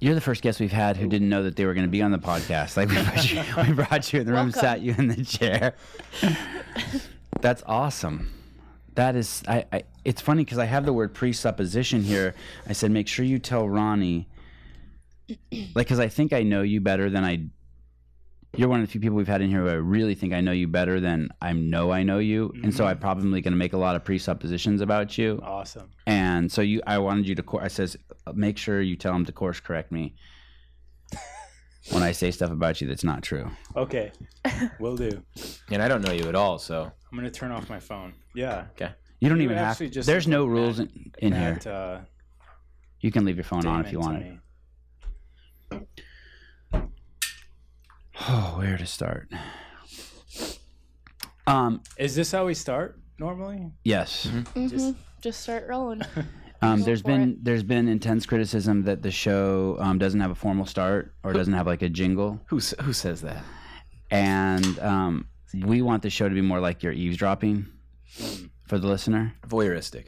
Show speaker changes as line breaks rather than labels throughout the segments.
You're the first guest we've had who didn't know that they were going to be on the podcast. Like we brought you, we brought you in the room,
Welcome.
sat you in the chair. That's awesome. That is, I. I it's funny because I have the word presupposition here. I said, make sure you tell Ronnie, like, because I think I know you better than I. You're one of the few people we've had in here who I really think I know you better than I know I know you, and so mm-hmm. I'm probably going to make a lot of presuppositions about you.
Awesome.
And so you, I wanted you to. I says, make sure you tell him to course correct me when I say stuff about you that's not true.
Okay, will do.
And I don't know you at all, so
I'm gonna turn off my phone. Yeah.
okay.
You don't
You
even have.
actually just
There's no rules
Matt-
in, in here.
Matt, uh,
You can leave your phone on if you want
to
it. Oh, where to start? Um.
Is this how we start normally?
Yes.
Mhm. Just start rolling.
Um, there's been there's been intense criticism that the show um, doesn't have a formal start or doesn't have like a jingle,
Who who says that?
and um, we want the show to be more like you're eavesdropping for the listener.
Voyeuristic.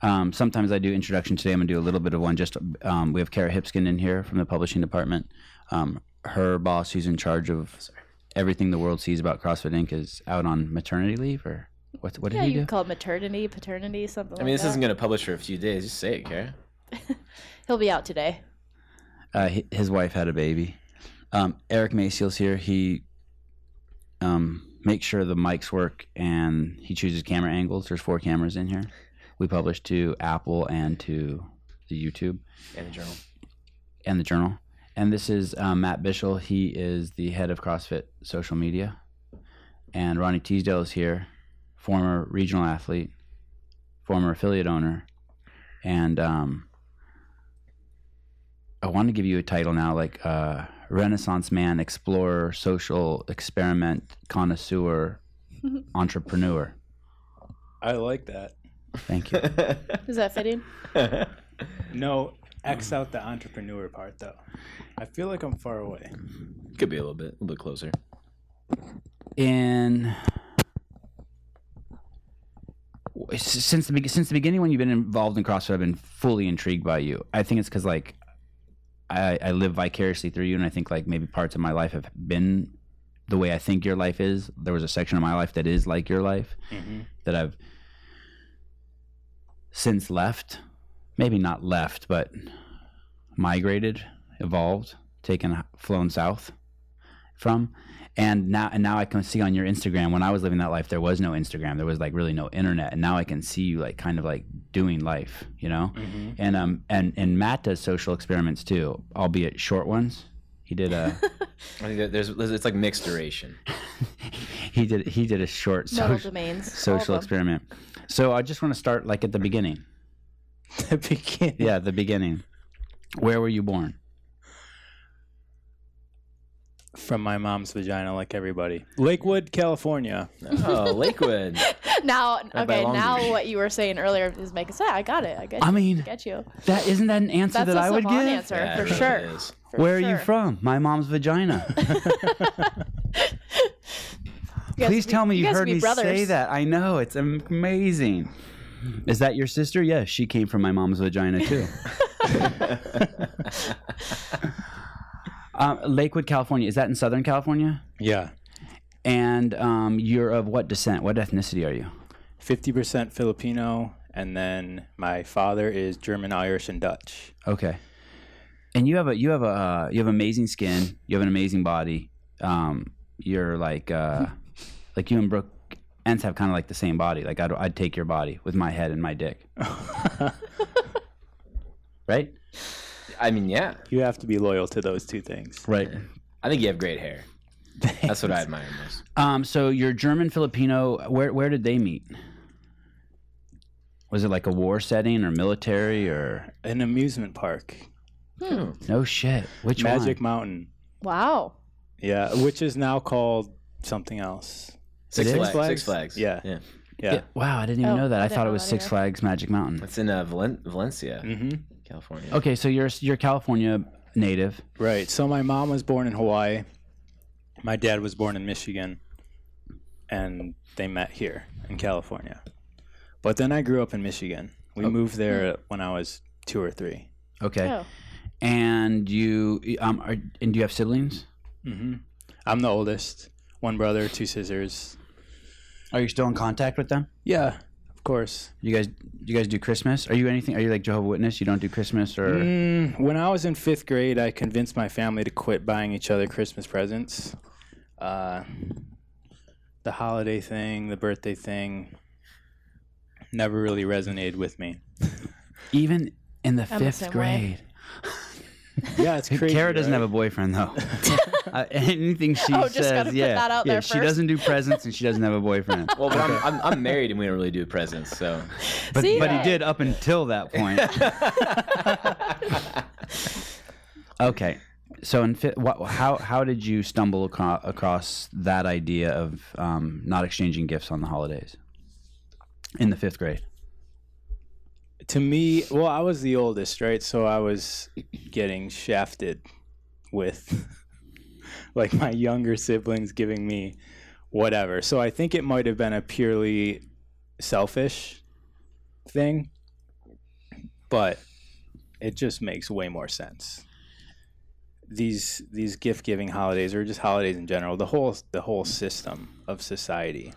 Um, sometimes I do introduction today. I'm gonna do a little bit of one. Just um, we have Cara Hipskind in here from the publishing department. Um, her boss, who's in charge of everything the world sees about CrossFit Inc., is out on maternity leave, or what? What did
yeah,
he
you
do?
can call it maternity, paternity, something
I mean,
like
this
that.
isn't going to publish for a few days. Just say it, Cara.
He'll be out today.
uh, hi- his wife had a baby. Um, Eric Maciel's here. He um, makes sure the mics work and he chooses camera angles. There's four cameras in here. We publish to Apple and to the YouTube
And the journal.
and the journal. And this is um, Matt Bischel. He is the head of CrossFit social media. And Ronnie Teasdale is here, former regional athlete, former affiliate owner. And um, I want to give you a title now like uh, Renaissance man, explorer, social experiment, connoisseur, entrepreneur.
I like that.
Thank you.
Is that fitting?
No, X out the entrepreneur part though. I feel like I'm far away.
Could be a little bit, a little bit closer.
in s- since the since the beginning when you've been involved in CrossFit, I've been fully intrigued by you. I think it's because like I, I live vicariously through you, and I think like maybe parts of my life have been the way I think your life is. There was a section of my life that is like your life
Mm-hmm.
that I've since left. Maybe not left, but migrated, evolved, taken, flown south from. And now, and now I can see on your Instagram. When I was living that life, there was no Instagram. There was like really no internet. And now I can see you like kind of like doing life, you know.
Mm-hmm.
And um, and and Matt does social experiments too, albeit short ones. He did a
I think there's, there's it's like mixed duration.
he did he did a short
Metal
social,
domains.
social experiment. So I just want to start like at the beginning.
The beginning.
Yeah, the beginning. Where were you born?
From my mom's vagina, like everybody. Lakewood, California.
Oh, Lakewood.
Now,
Right by
okay,
Long
now
Beach.
what you were saying earlier is making sense. I got it. I get. You.
I mean,
get you.
that isn't that an answer
That's
that
a
I would
savant
give?
answer
Yeah,
for
it really
sure.
is.
For
Where are you
sure.
from? My mom's vagina.
You guys
Please
be-
tell me you,
guys
heard
be
me
brothers.
say that. I know it's amazing. Is that your sister? Yes, she came from my mom's vagina too. Um, Lakewood, California. Is that in Southern California?
Yeah.
And um, you're of what descent? What ethnicity are you?
50% Filipino, and then my father is German, Irish, and Dutch.
Okay. And you have a you have a uh, you have amazing skin. You have an amazing body. Um, you're like uh, like you and Brooke Ence have kind of like the same body. Like I'd I'd take your body with my head and my dick. Right.
I mean, yeah.
You have to be loyal to those two things.
Right.
I think you have great hair. That's what I admire most.
Um. So you're German Filipino. Where where did they meet? Was it like a war setting or military or
An amusement park,
no shit? Which
Magic
one?
Mountain.
Wow.
Yeah, which is now called something else.
Six
is?
Flags.
Flags?
Six Flags.
Yeah.
Yeah.
Yeah.
Yeah, wow, I didn't even
Oh,
know that.
I
I,
didn't
thought it
know
was
that
Six
either.
Flags Magic Mountain.
It's in uh, Valen- Valencia,
Mm-hmm.
California.
Okay, so you're you're California native.
Right. So my mom was born in Hawaii. My dad was born in Michigan. And they met here in California. But then I grew up in Michigan. We moved there when I was two or three.
Okay.
Oh.
and you um are, and do you have siblings?
Mm-hmm. I'm the oldest. One brother, two sisters.
Are you still in contact with them?
Yeah, of course.
You guys, you guys do Christmas? Are you anything? Are you like Jehovah Witness? You don't do Christmas or?
Mm, when I was in fifth grade, I convinced my family to quit buying each other Christmas presents. Uh, the holiday thing, the birthday thing, never really resonated with me.
Even in the
I'm the
fifth
same way.
grade.
Yeah, it's crazy.
Cara doesn't
right?
have a boyfriend though. uh, anything she
Oh,
says,
just gotta put
yeah,
that out
yeah.
there
She
first.
doesn't do presents and she doesn't have a boyfriend.
Well, but I'm, I'm, I'm married and we don't really do presents, so
But
See?
but he did up until that point. okay, so in fi- what, how how did you stumble across, across that idea of um, not exchanging gifts on the holidays in the fifth grade?
To me, well, I was the oldest, right? So I was getting shafted with like my younger siblings giving me whatever. So I think it might have been a purely selfish thing, but it just makes way more sense. These these gift giving holidays or just holidays in general, the whole the whole system of society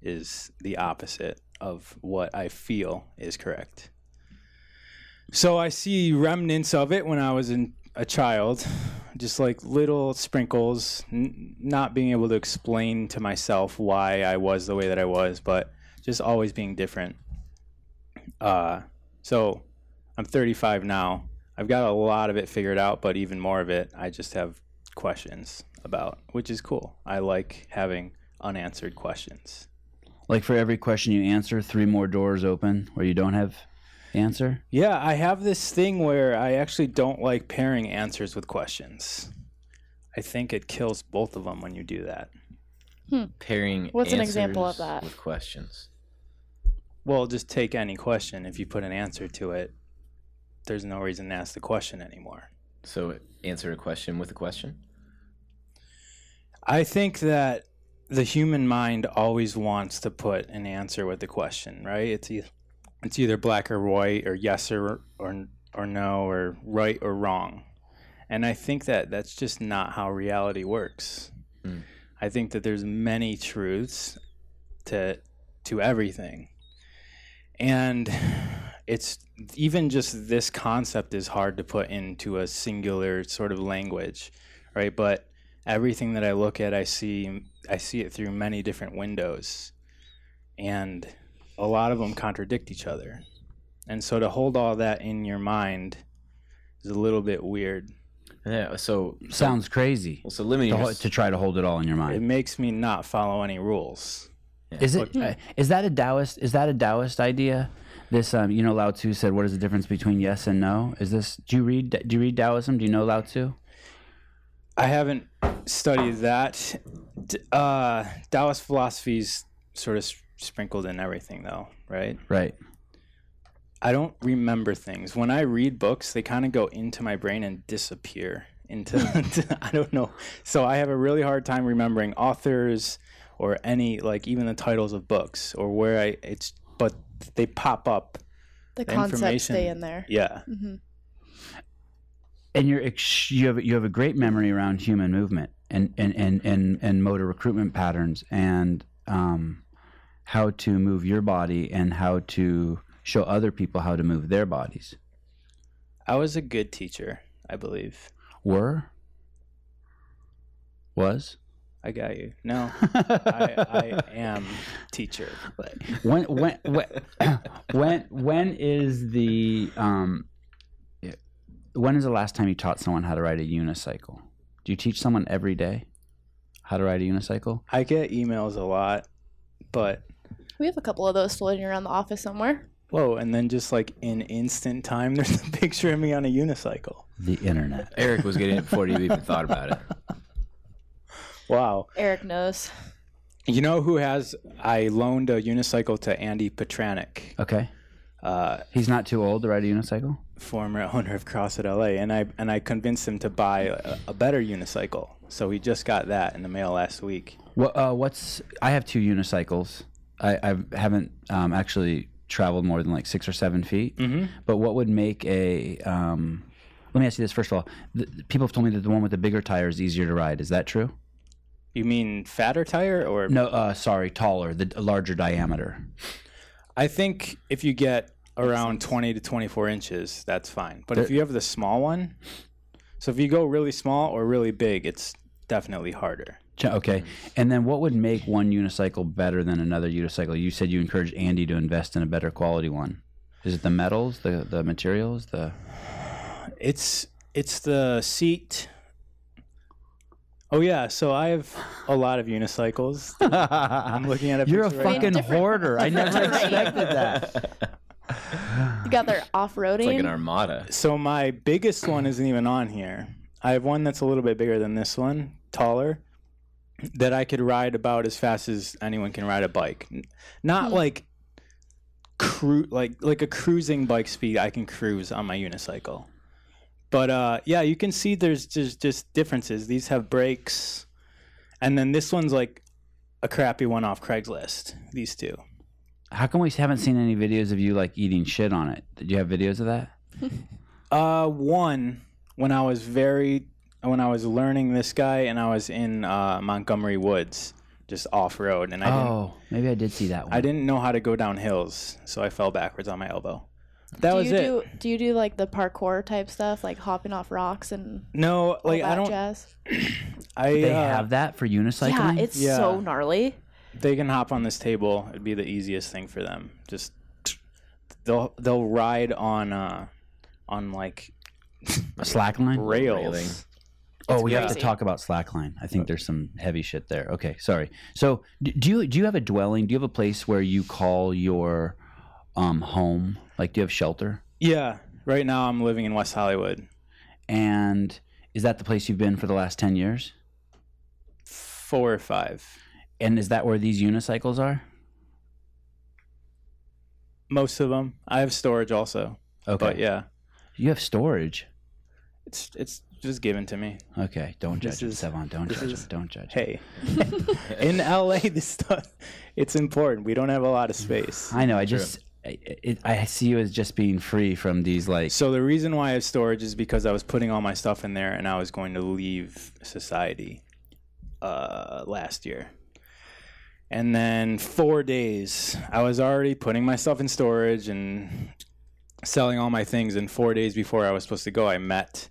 is the opposite of what I feel is correct. So I see remnants of it when I was in a child, just like little sprinkles, n- not being able to explain to myself why I was the way that I was, but just always being different. Uh, so I'm 35 now. I've got a lot of it figured out, but even more of it, I just have questions about, which is cool. I like having unanswered questions.
Like for every question you answer, three more doors open where you don't have answer.
Yeah, I have this thing where I actually don't like pairing answers with questions. I think it kills both of them when you do that. Hmm.
pairing
What's an example of that?
with questions.
Well, just take any question. If you put an answer to it, there's no reason to ask the question anymore.
So answer a question with a question.
I think that the human mind always wants to put an answer with the question, right? It's either, it's either black or white or yes or or or no or right or wrong. And I think that that's just not how reality works.
Mm.
I think that there's many truths to to everything. And it's even just this concept is hard to put into a singular sort of language, right? But everything that I look at, I see I see it through many different windows, and a lot of them contradict each other. And so to hold all that in your mind is a little bit weird.
Yeah. So
Sounds crazy
well, so limiting
to,
your,
to try to hold it all in your mind.
It makes me not follow any rules.
Is it? uh, Is that a Taoist? Is that a Taoist idea? This, um, you know, Lao Tzu said, "What is the difference between yes and no?" Is this? Do you read? Do you read Taoism? Do you know Lao Tzu?
I haven't studied that. D- Uh, Taoist philosophy's sort of s- sprinkled in everything, though, right?
Right.
I don't remember things. When I read books, they kind of go into my brain and disappear into, I don't know. So I have a really hard time remembering authors or any like even the titles of books or where I it's but they pop up.
The
The
concepts
information-
stay in there.
Yeah.
hmm
and you're ex- you have you have a great memory around human movement and and and and, and motor recruitment patterns and um, how to move your body and how to show other people how to move their bodies.
I was a good teacher, I believe.
Were was
I got you. No, I, I am teacher. But
when when when when when is the um when is the last time you taught someone how to ride a unicycle? Do you teach someone every day how to ride a unicycle?
I get emails a lot, but
We have a couple of those floating around the office somewhere.
whoa! And then just like in instant time, there's a picture of me on a unicycle.
The internet.
Eric was getting it before you even thought about it.
Wow.
Eric knows.
You know who has? I loaned a unicycle to Andy Petranek,
Okay.
uh,
He's not too old to ride a unicycle.
former owner of CrossFit LA, and I and I convinced him to buy a, a better unicycle. So he just got that in the mail last week.
What? Uh, what's? I have two unicycles. I, I haven't um, actually traveled more than like six or seven feet.
Mm-hmm.
But what would make a um, Let me ask you this first of all. The, people have told me that the one with the bigger tire is easier to ride. Is that true?
You mean fatter tire or
No, uh, sorry, taller, the larger diameter.
I think if you get around 20 to 24 inches, that's fine. But if you have the small one, so if you go really small or really big, it's definitely harder.
Ch- Okay, mm. and then what would make one unicycle better than another unicycle? You said you encouraged Andy to invest in a better quality one. Is it the metals, the the materials, the?
It's it's the seat. Oh yeah, so I have a lot of unicycles. I'm looking at a
You're a
picture right
fucking
Different-
hoarder. I never
different terrain.
expected that.
You got their off-roading.
It's like an armada.
So my biggest one isn't even on here. I have one that's a little bit bigger than this one, taller, that I could ride about as fast as anyone can ride a bike. N- Not
Hmm.
like cru- like like a cruising bike speed I can cruise on my unicycle. But uh, yeah, you can see there's just just differences. These have brakes, and then this one's like a crappy one off Craigslist. These two.
How come we haven't seen any videos of you like eating shit on it? Did you have videos of that?
Uh, one when I was very when I was learning this guy and I was in uh, Montgomery Woods, just off road, and I didn't
oh, maybe I did see that one.
I didn't know how to go down hills, so I fell backwards on my elbow. That
do
was
you
it.
do do you do like the parkour type stuff, like hopping off rocks and
no, like I don't.
jazz?
I
They
uh,
have that for unicycling.
Yeah, it's
Yeah.
so gnarly.
they can hop on this table. It'd be the easiest thing for them. Just they'll they'll ride on uh on like
a slackline.
rails.
Railing.
Oh, we have to talk about slackline. I think there's some heavy shit there. Okay, sorry. So, do you do you have a dwelling? Do you have a place where you call your um, home? Like, do you have shelter?
Yeah, right now I'm living in West Hollywood.
And is that the place you've been for the last ten years?
Four or five.
And is that where these unicycles are?
Most of them. I have storage also.
Okay.
But yeah,
You have storage.
it's it's just given to me.
Okay. Don't
This
judge him,
is-
Sevan. Don't
this
judge
is-
him. Don't judge.
Hey, in LA, this stuff it's important. We don't have a lot of space.
I know. I just I, it, I see you as just being free from these like.
So the reason why I have storage is because I was putting all my stuff in there, and I was going to leave society uh, last year. And then four days, I was already putting my stuff in storage and selling all my things. And four days before I was supposed to go, I met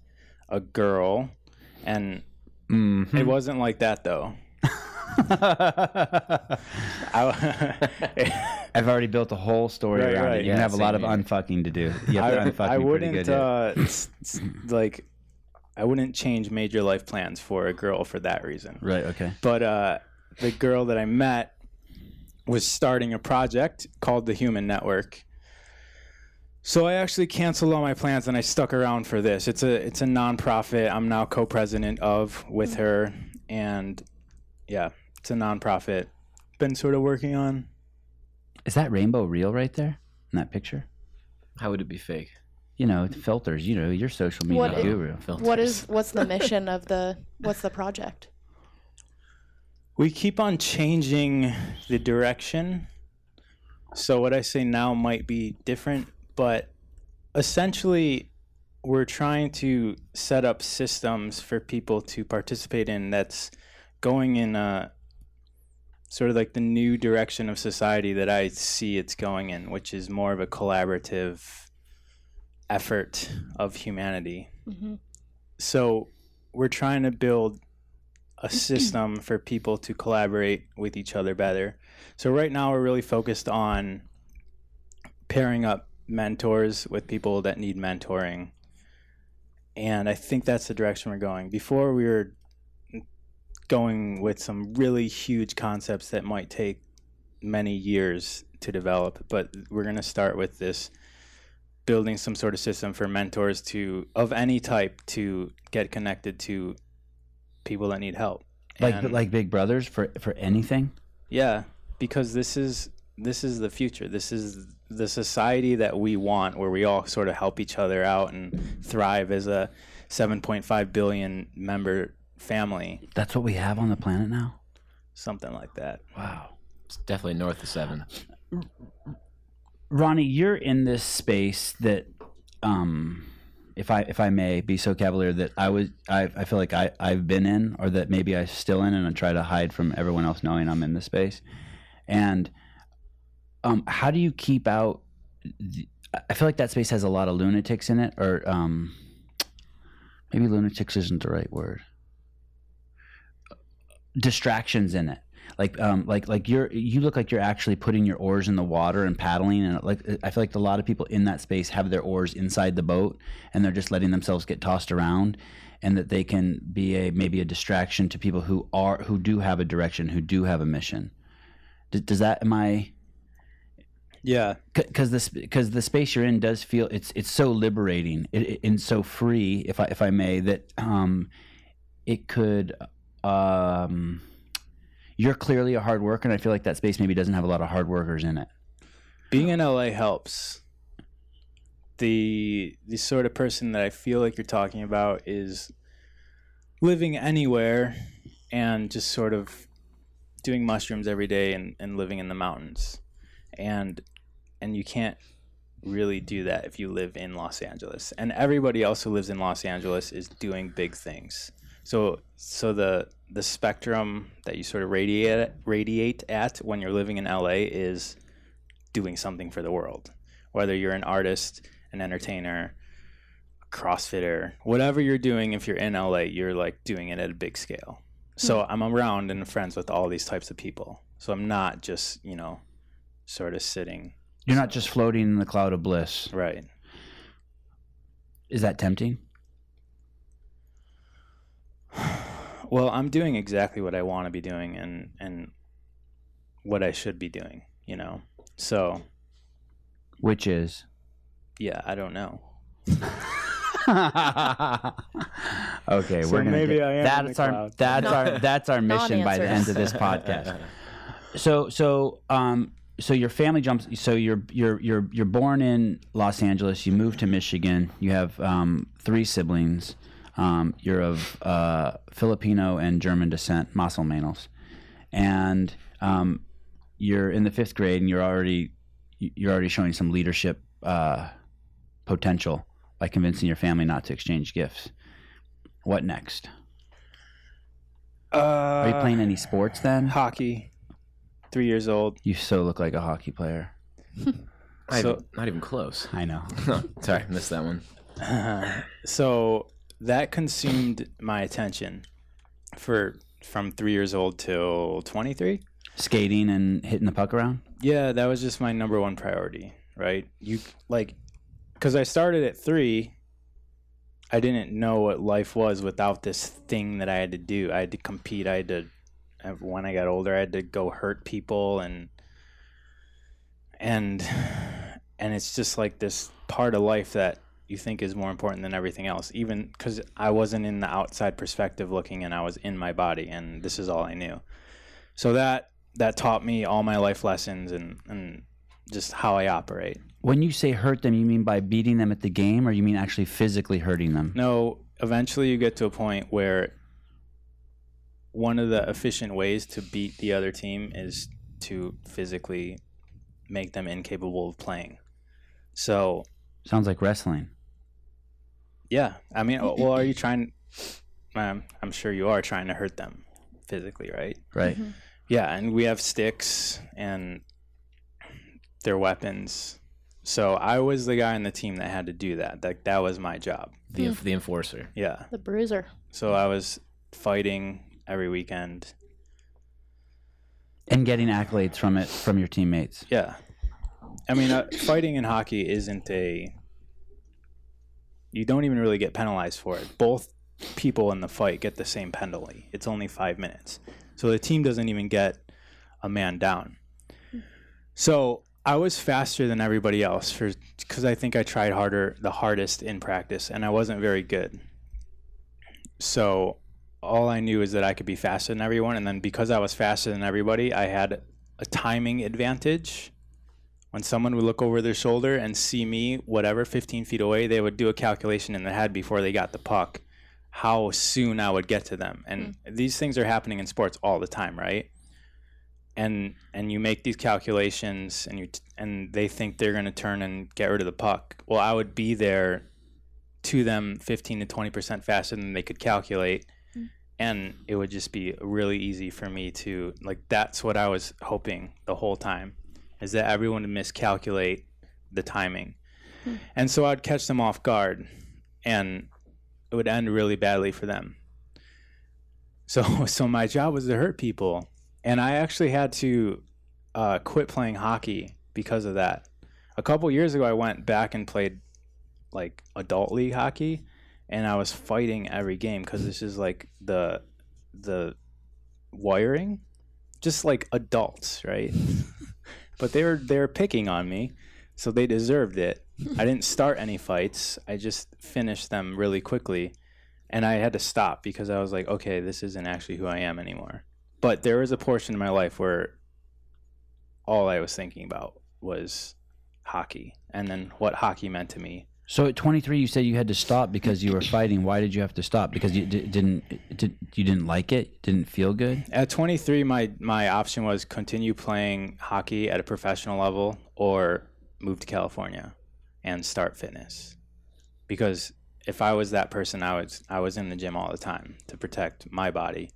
a girl, and
Mhm.
it wasn't like that though. I,
I've already built a whole story
Right,
around
right.
it. You
Yeah,
have a lot of
here.
unfucking to do. You have to
I,
unfuck
I wouldn't uh, like I wouldn't change major life plans for a girl for that reason.
Right. Okay.
But uh, the girl that I met was starting a project called the Human Network. So I actually canceled all my plans and I stuck around for this. It's a it's a nonprofit. I'm now co-president of with mm. her, and yeah, it's a nonprofit. Been sort of working on.
Is that rainbow real right there in that picture?
How would it be fake?
You know, filters. You know, you're social media
What i-
guru.
Filters.
What is what's the mission of the what's the project?
We keep on changing the direction. So what I say now might be different, but essentially we're trying to set up systems for people to participate in that's going in a sort of like the new direction of society that I see it's going in, which is more of a collaborative effort of humanity
hmm
so we're trying to build a system for people to collaborate with each other better. So right now we're really focused on pairing up mentors with people that need mentoring. And I think that's the direction we're going. Before we were going with some really huge concepts that might take many years to develop, but we're going to start with this building some sort of system for mentors to of any type to get connected to people that need help.
Like
And-
like Big Brothers for for anything.
yeah, because this is this is the future. This is the society that we want where we all sort of help each other out and thrive as a 7.5 billion member family,
That's what we have on the planet now.
something like that.
Wow.
It's definitely north of seven.
Ronnie, you're in this space that um if I if I may be so cavalier that I was I, I feel like I I've been in or that maybe I'm still in and I try to hide from everyone else knowing I'm in this space, and um, how do you keep out? The, I feel like that space has a lot of lunatics in it, or um, maybe lunatics isn't the right word. Distractions in it like um like like you're you look like you're actually putting your oars in the water and paddling and like i feel like a lot of people in that space have their oars inside the boat and they're just letting themselves get tossed around and that they can be a maybe a distraction to people who are who do have a direction who do have a mission does, does that am i
Yeah.
because this because the space you're in does feel it's it's so liberating and so free if I if I may that um it could um you're clearly a hard worker and I feel like that space maybe doesn't have a lot of hard workers in it.
Being in LA helps. The the sort of person that I feel like you're talking about is living anywhere and just sort of doing mushrooms every day and, and living in the mountains. And and you can't really do that if you live in Los Angeles. And everybody else who lives in Los Angeles is doing big things. So so the the spectrum that you sort of radiate radiate at when you're living in LA is doing something for the world. Whether you're an artist, an entertainer, a CrossFitter, whatever you're doing, if you're in LA, you're like doing it at a big scale. So hmm. I'm around and friends with all these types of people. So I'm not just, you know, sort of sitting
You're not just floating in the cloud of bliss.
right.
Is that tempting?
Well, I'm doing exactly what I want to be doing and and what I should be doing, you know. So,
Which is
yeah, I don't know.
okay,
So
we're gonna
maybe
get-
I am in
that's
the
our
cloud.
that's our that's our mission by the end of this podcast. So so um so your family jumps so you're you're you're you're born in Los Angeles, you move to Michigan, you have um three siblings. Um, you're of uh, Filipino and German descent, Maselmanos, and um, you're in the fifth grade, and you're already you're already showing some leadership uh, potential by convincing your family not to exchange gifts. What next?
Uh,
Are you playing any sports then?
hockey? 3 years old.
You so look like a hockey player.
Not,
So-
even, not even close.
I know.
Sorry, missed that one.
so that consumed my attention for from 3 years old till 23.
Skating and hitting the puck around.
Yeah, that was just my number one priority, right? You like cuz I started at 3 I didn't know what life was without this thing that I had to do. I had to compete. I had to when I got older, I had to go hurt people and and and it's just like this part of life that you think is more important than everything else even because i wasn't in the outside perspective looking and i was in my body and this is all i knew so that that taught me all my life lessons and and just how i operate
When you say hurt them, you mean by beating them at the game, or you mean actually physically hurting them?
no eventually you get to a point where one of the efficient ways to beat the other team is to physically make them incapable of playing so
Sounds like wrestling.
Yeah, I mean, uh, well, are you trying? Um, I'm sure you are trying to hurt them physically, right?
Right. Mm-hmm.
Yeah, and we have sticks and their weapons. So I was the guy on the team that had to do that. That that was my job.
The hmm. enf- the enforcer.
Yeah.
The bruiser.
So I was fighting every weekend.
And getting accolades from it from your teammates.
Yeah. I mean, uh, fighting in hockey isn't a. You don't even really get penalized for it. Both people in the fight get the same penalty. It's only five minutes. So the team doesn't even get a man down. So I was faster than everybody else for because I think I tried harder, the hardest in practice, and I wasn't very good. So all I knew is that I could be faster than everyone, and then because I was faster than everybody, I had a timing advantage. When someone would look over their shoulder and see me, whatever, 15 feet away, they would do a calculation in their head before they got the puck, how soon I would get to them. And hmm. these things are happening in sports all the time, right? And and you make these calculations, and you t- and they think they're going to turn and get rid of the puck. Well, I would be there to them 15 to 20% faster than they could calculate. And it would just be really easy for me to, like, that's what I was hoping the whole time, is that everyone would miscalculate the timing. And so I'd catch them off guard, and it would end really badly for them. So, so my job was to hurt people, and I actually had to uh, quit playing hockey because of that. A couple years ago, I went back and played like adult league hockey, and I was fighting every game because this is like the the wiring, just like adults, right? but they were they were picking on me, so they deserved it. I didn't start any fights. I just finished them really quickly, and I had to stop because I was like, okay, this isn't actually who I am anymore. But there was a portion of my life where all I was thinking about was hockey and then what hockey meant to me.
So at 23, you said you had to stop because you were fighting. Why did you have to stop? Because you di- didn't did, you didn't like it? Didn't feel good?
At 23, my my option was continue playing hockey at a professional level or move to California and start fitness. Because if I was that person, I was I was in the gym all the time to protect my body.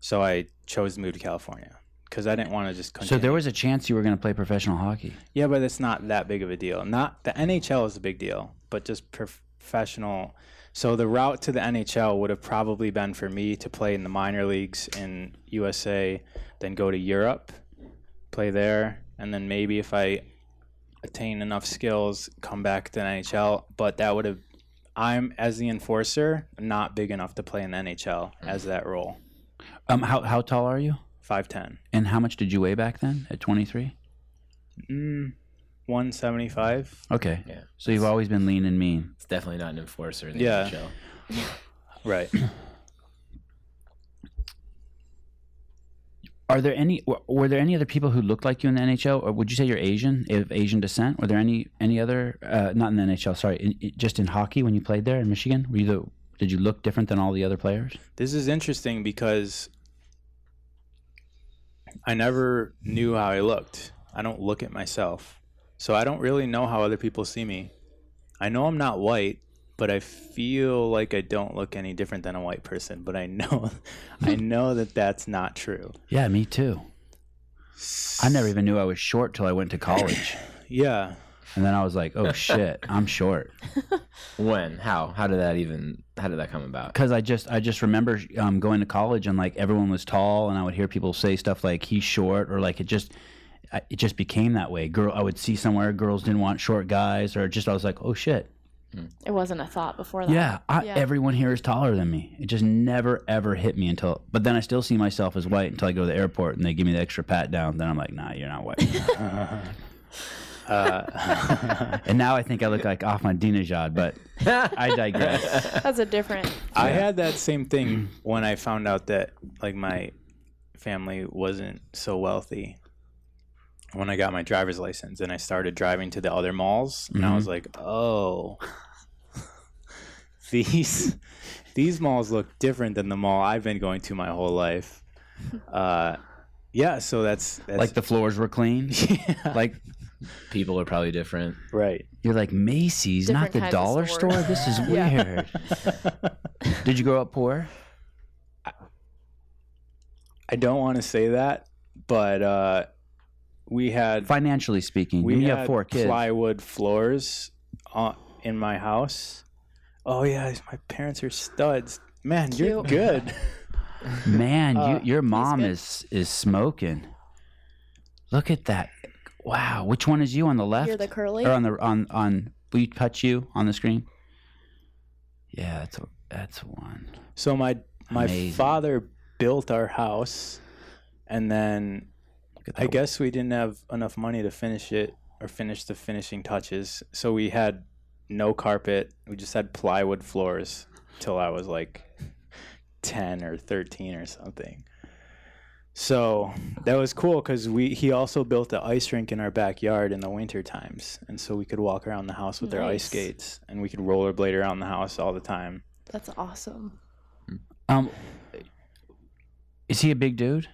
So I chose to move to California because I didn't want to just continue.
So there was a chance you were going to play professional hockey.
Yeah, but it's not that big of a deal. Not the NHL is a big deal, but just professional. So the route to the NHL would have probably been for me to play in the minor leagues in USA, then go to Europe, play there, and then maybe if I attain enough skills, come back to the NHL. But that would have, I'm as the enforcer, not big enough to play in the NHL as that role.
Um, how how tall are you?
Five ten.
And how much did you weigh back then at 23?
Mm, one seventy five.
Okay.
Yeah.
So you've always been lean and mean.
It's definitely not an enforcer in the
Yeah.
NHL.
Right.
Are there any were- were there any other people who looked like you in the NHL, or would you say you're Asian, of Asian descent? Were there any any other uh, not in the NHL? Sorry, in, in- just in hockey when you played there in Michigan? Were you the did you look different than all the other players?
This is interesting because I never knew how I looked. I don't look at myself. So I don't really know how other people see me. I know I'm not white, but I feel like I don't look any different than a white person, but I know I know that that's not true.
Yeah, me too. I never even knew I was short till I went to college,
Yeah.
and then I was like, "Oh shit, I'm short."
When? How? How did that even? How did that come about?
Because I just I just remember um, going to college and like everyone was tall, and I would hear people say stuff like "he's short" or like it just I- it just became that way. Girl, I would see somewhere girls didn't want short guys, or just I was like, "Oh shit."
It wasn't a thought before that.
Yeah, I,
Yeah.
everyone here is taller than me. It just never ever hit me until. But then I still see myself as white until I go to the airport and they give me the extra pat down. Then I'm like, nah, you're not white.
Uh,
and now I think I look like Ahmadinejad, but I digress.
That's a different.
I had that same thing when I found out that like my family wasn't so wealthy. When I got my driver's license and I started driving to the other malls, and I was like, "Oh, these these malls look different than the mall I've been going to my whole life." Uh, yeah, so that's, that's
Like the floors were clean.
yeah,
Like
People are probably different.
right.
you're like Macy's, not the dollar
store.
store. This is weird. Did you grow up poor?
I don't want to say that, but uh, we had
Financially speaking,
we
you have four kids.
plywood floors on, in my house. Oh yeah, my parents are studs. Man, you're good.
Man,
Uh,
you, your mom is is smoking. Look at that! Wow, which one is you on the left
You're the curly.
or on the on on? Will you touch you on the screen? Yeah, that's that's one.
so my my
Amazing.
father built our house, and then
Look at
I
that.
guess we didn't have enough money to finish it or finish the finishing touches. So we had no carpet. We just had plywood floors till I was like 10 or 13 or something. So that was cool because we he also built the ice rink in our backyard in the winter times, and so we could walk around the house with our ice skates, and we could rollerblade around the house all the time.
That's awesome.
Um, is he a big dude?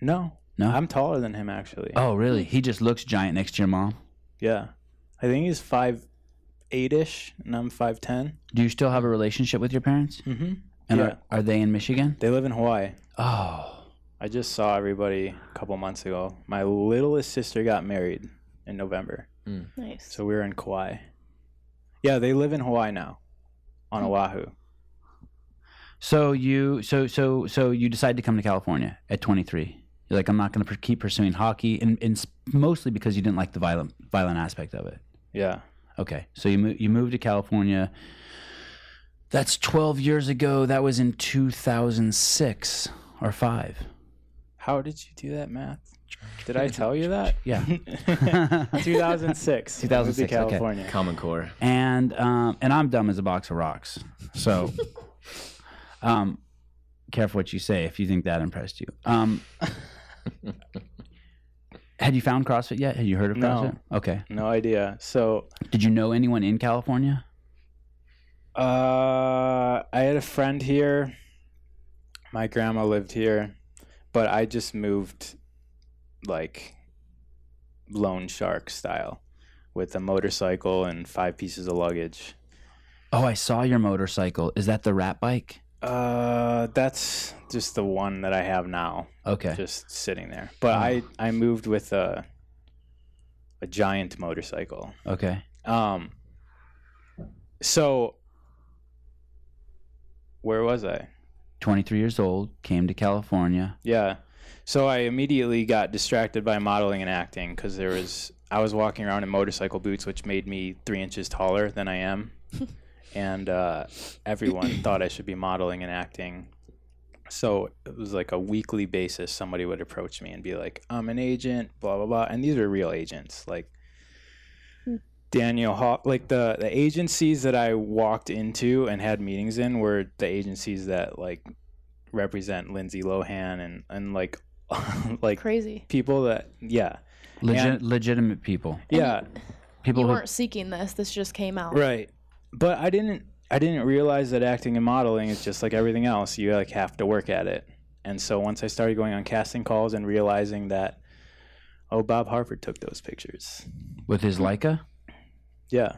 No,
No.
I'm taller than him actually.
Oh, really? He just looks giant next to your mom.
Yeah, I think he's five eight ish, and I'm five ten.
Do you still have a relationship with your parents?
Mm-hmm.
And
Yeah.
are, are they in Michigan?
They live in Hawaii.
Oh,
I just saw everybody a couple months ago. My littlest sister got married in November,
Nice.
so we were in Kauai. Yeah, they live in Hawaii now, on Oahu.
so you so so so you decide to come to California at 23. You're like, I'm not going to keep pursuing hockey, and, and mostly because you didn't like the violent violent aspect of it.
Yeah,
Okay, so you mo- you moved to California. That's 12 years ago. That was in 2006 or five.
how did you do that math? Did I tell you that?
Yeah.
2006.
2006,
moved to
okay.
California.
Common Core.
and um, and I'm dumb as a box of rocks. So, um, careful what you say if you think that impressed you. Um, had you found CrossFit yet? Had you heard of
No.
CrossFit? Okay.
No idea. So,
Did you know anyone in California?
uh, I had a friend here. My grandma lived here, but I just moved like loan shark style with a motorcycle and five pieces of luggage.
Oh, I saw your motorcycle. Is that the rat bike?
Uh, that's just the one that I have now,
Okay.
just sitting there. But I I moved with a a giant motorcycle.
Okay.
Um. So, where was I?
23 years old, came to California.
Yeah. So I immediately got distracted by modeling and acting because there was I was walking around in motorcycle boots, which made me three inches taller than I am, and uh, everyone thought I should be modeling and acting. So it was like a weekly basis. Somebody would approach me and be like, "I'm an agent," blah blah blah, and these are real agents, like Daniel Hawk. Like the the agencies that I walked into and had meetings in were the agencies that like represent Lindsay Lohan and and like like
Crazy.
people that yeah
Legit,
And-
legitimate people.
yeah
People
You
who
weren't seeking this. This just came out.
right but I didn't I didn't realize that acting and modeling is just like everything else you like have to work at it and so once I started going on casting calls and realizing that oh Bob Harford took those pictures
with his Leica.
yeah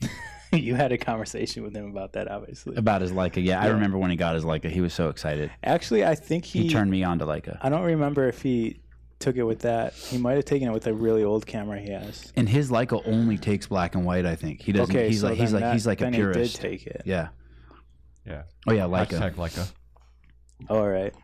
you had a conversation with him about that obviously
About his Leica. Yeah, I remember when he got his Leica. He was so excited.
actually I think
He,
he,
turned me on to Leica.
I don't remember if he took it with that he might have taken it with a really old camera he has
And his Leica only takes black and white. I think he doesn't.
okay
he's
so
like he's like
that-
he's like a
then
purist.
he did take it
yeah.
Yeah.
Oh yeah, Leica.
Hashtag Leica.
all right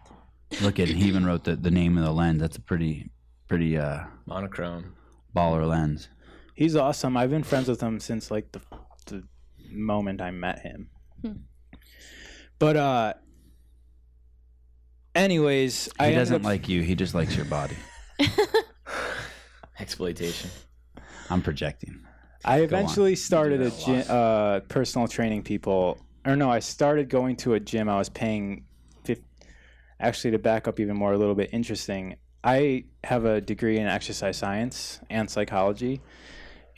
Look at it. He even wrote the, the name of the lens. That's a pretty pretty uh
Monochrome.
baller lens.
He's awesome. I've been friends with him since like the the moment I met him.
Hmm.
But uh anyways,
He
I
doesn't
up-
like you. He just likes your body.
Exploitation.
I'm projecting.
I
on.
eventually started a gym, uh, personal training people. Or no, I started going to a gym. I was paying. Fif- Actually, to back up even more, a little bit interesting. I have a degree in exercise science and psychology,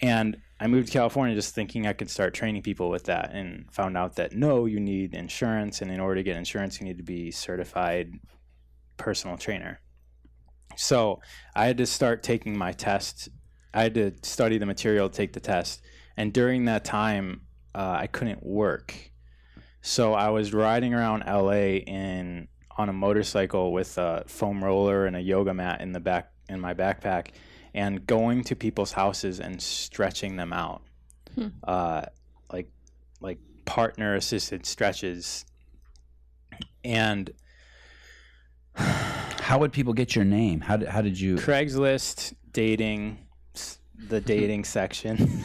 and I moved to California just thinking I could start training people with that, and found out that no, you need insurance, and in order to get insurance, you need to be certified personal trainer. So I had to start taking my test I had to study the material take the test, and during that time, uh, I couldn't work. So I was riding around LA in on a motorcycle with a foam roller and a yoga mat in the back in my backpack, and going to people's houses and stretching them out,
Hmm.
uh, like like partner assisted stretches, and
How would people get your name? How did how did you?
Craigslist dating the dating section.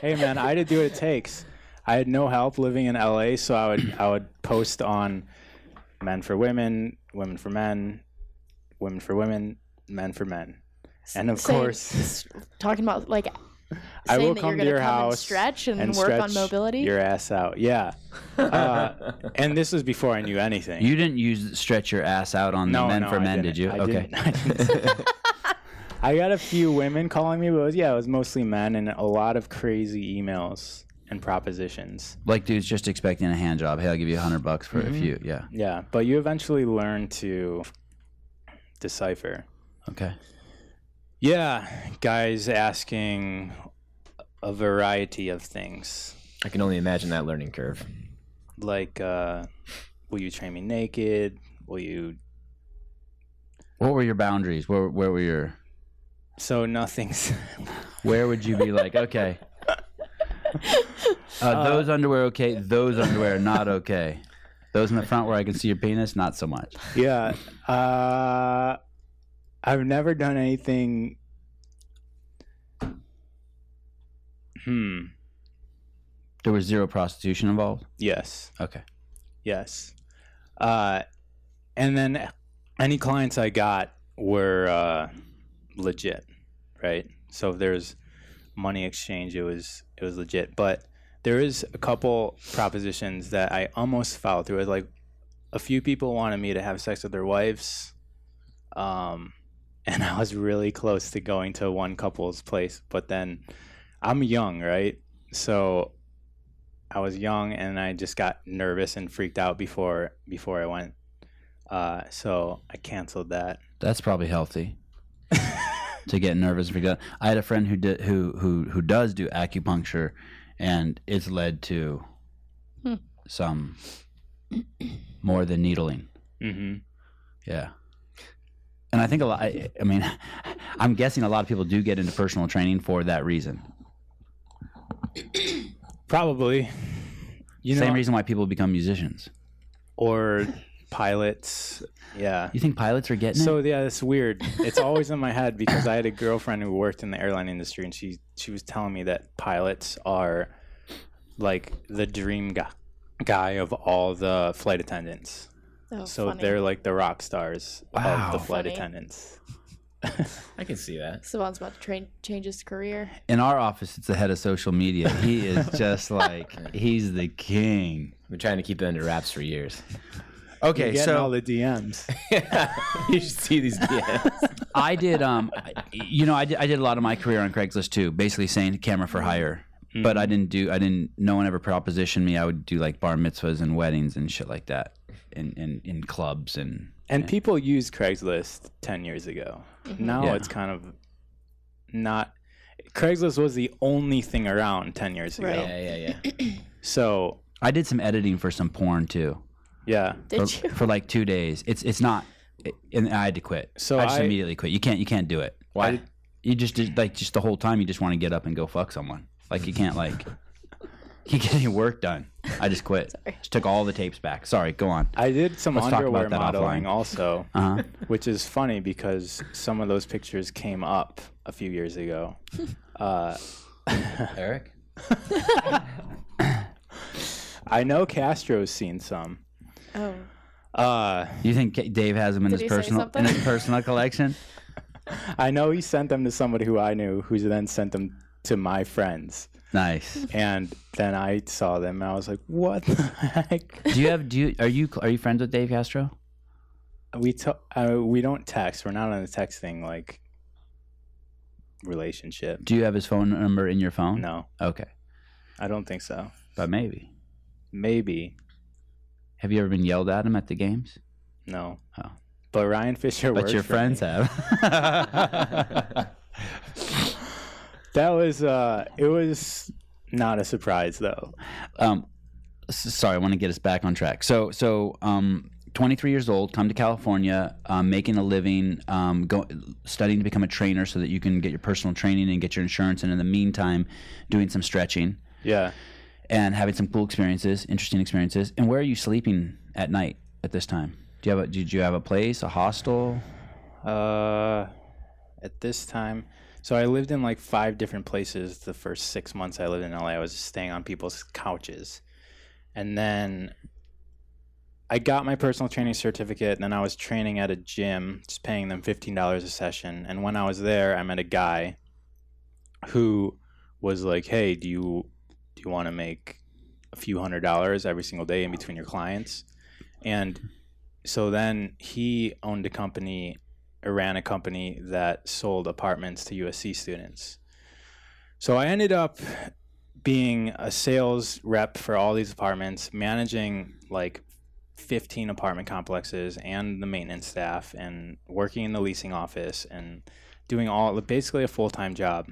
hey man, I had to do what it takes. I had no help living in LA, so I would I would post on men for women, women for men, women for women, men for men. And of
Saying-
course,
talking about like
I
saying
will
that
come
you're
to
gonna
your
come and
house
stretch and,
and
work on mobility.
your ass out. Yeah. Uh, and this was before I knew anything.
You didn't use stretch your ass out on the men for
I
men,
didn't.
did you?
I
okay.
didn't. I. I got a few women calling me, but it was, yeah, it was mostly men and a lot of crazy emails and propositions.
Like dudes just expecting a hand job. Hey, I'll give you a hundred bucks for
Mm-hmm.
a few. Yeah.
Yeah, but you eventually learn to decipher.
Okay.
Yeah, guys asking a variety of things.
I can only imagine that learning curve.
Like, uh, will you train me naked? Will you.
What were your boundaries? Where where were your
So nothing's.
where would you be like, okay. Uh, those underwear okay, those underwear not okay. Those in the front where I can see your penis, not so much.
yeah. Uh, I've never done anything. Hmm.
There was zero prostitution involved.
Yes.
Okay.
Yes. Uh, and then any clients I got were uh, legit, right? So if there's money exchange, it was it was legit. But there is a couple propositions that I almost followed through. Like a few people wanted me to have sex with their wives, um, and I was really close to going to one couple's place. But then I'm young, right? So I was young and I just got nervous and freaked out before before I went. Uh, so I canceled that.
That's probably healthy. to get nervous and freak out. I had a friend who did who who who does do acupuncture, and it's led to
Hmm.
some more than needling.
hmm
Yeah. And I think a lot. I, I mean, I'm guessing a lot of people do get into personal training for that reason.
Probably. You
Same
know,
reason why people become musicians.
or pilots. Yeah.
You think pilots are getting
So
it?
yeah, it's weird. It's always in my head because I had a girlfriend who worked in the airline industry, and she she was telling me that pilots are like the dream guy guy of all the flight attendants.
Oh,
so
funny.
they're like the rock stars
Wow.
of the flight
Funny.
attendants.
I can see that.
Sevan's about to train, change his career.
In our office, it's the head of social media. He is just like he's the king.
We're trying to keep it under wraps for years.
Okay,
You're getting
so
all the DMs.
you should see these DMs.
I did, um, you know, I did, I did a lot of my career on Craigslist too, basically saying camera for hire. But I didn't do, I didn't, no one ever propositioned me. I would do like bar mitzvahs and weddings and shit like that in, in, in clubs and,
And people used Craigslist 10 years ago. Mm-hmm. Now
Yeah.
it's kind of not. Craigslist was the only thing around 10 years ago.
Right.
Yeah, yeah, yeah.
So,
I did some editing for some porn too.
yeah.
Did
for,
you?
for like two days. It's, it's not, and I had to quit.
So
I just
I-
immediately quit. You can't, you can't do it.
Why?
You just, like, just the whole time you just want to get up and go fuck someone. Like you can't like, you can't get any work done. I just quit.
Sorry.
Just took all the tapes back. Sorry, go on.
I did some
Let's talk
underwear
about that
modeling
offline.
also,
Uh huh.
which is funny because some of those pictures came up a few years ago. Uh,
Eric?
I know Castro's seen some.
Oh,
Uh,
You think Dave has them in
Did
his personal in his personal collection?
I know he sent them to somebody who I knew, who then sent them to my friends.
Nice.
And then I saw them, and I was like, "What the heck?"
Do you have? Do you are you are you friends with Dave Castro?
We to, uh, we don't text. We're not on a texting like relationship.
Do you have his phone number in your phone?
No,
Okay,
I don't think so.
but maybe.
Maybe
Have you ever been yelled at him at the games?
no.
Oh.
But Ryan Fisher.
But your friends
me.
have.
That was uh, it was not a surprise though.
um, sorry, I want to get us back on track. So, so, um, 23 years old, come to California, um, making a living, um, go, studying to become a trainer so that you can get your personal training and get your insurance, and in the meantime, doing some stretching
Yeah.
and having some cool experiences, interesting experiences. And where are you sleeping at night at this time? Do you have a, did you have a place, a hostel?
Uh, at this time, so I lived in like five different places. The first six months I lived in LA, I was staying on people's couches, and then I got my personal training certificate. And then I was training at a gym, just paying them fifteen dollars a session. And when I was there, I met a guy who was like, "Hey, do you do you want to make a few hundred dollars every single day in between your clients?" And so then he owned a company ran a company that sold apartments to USC students. So I ended up being a sales rep for all these apartments, managing like 15 apartment complexes and the maintenance staff and working in the leasing office and doing all basically a full time job,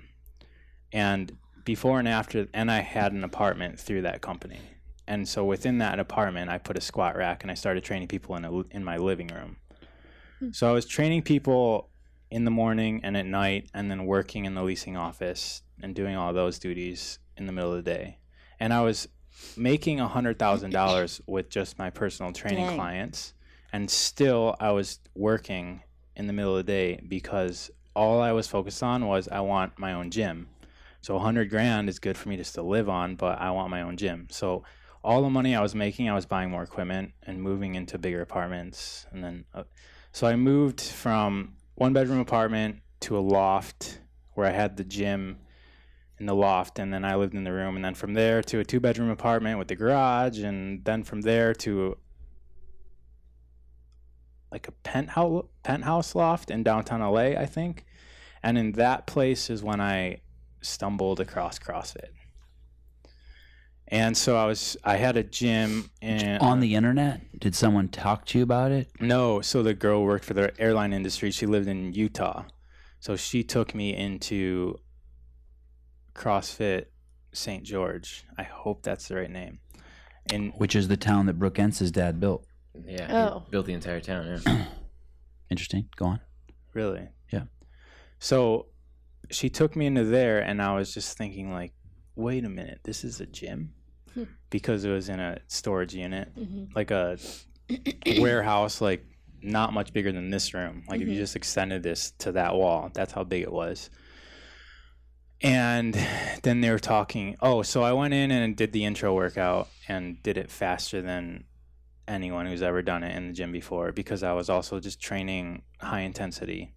and before and after, and I had an apartment through that company, and so within that apartment, I put a squat rack and I started training people in a, in my living room. So I was training people in the morning and at night, and then working in the leasing office and doing all those duties in the middle of the day, and I was making a hundred thousand dollars with just my personal training
Dang.
clients, and still I was working in the middle of the day because all I was focused on was I want my own gym. So a hundred grand is good for me just to live on, but I want my own gym. So all the money I was making, I was buying more equipment and moving into bigger apartments, and then uh, so I moved from one bedroom apartment to a loft where I had the gym in the loft and then I lived in the room and then from there to a two bedroom apartment with the garage and then from there to like a penthouse penthouse loft in downtown LA I think. And in that place is when I stumbled across CrossFit and so I was I had a gym in
On uh, the internet? Did someone talk to you about it?
no, so the girl worked for the airline industry. She lived in Utah. So she took me into CrossFit St. George. I hope that's the right name. And
Which is the town that Brooke Ence's dad built.
Yeah.
Oh.
Built the entire town. Yeah.
Interesting. Go on.
really?
Yeah.
So she took me into there and I was just thinking like, wait a minute, this is a gym? Because it was in a storage unit,
hmm
like a warehouse, like not much bigger than this room. Like if you
Mhm.
just extended this to that wall, that's how big it was. And then they were talking. Oh, so I went in and did the intro workout and did it faster than anyone who's ever done it in the gym before because I was also just training high intensity.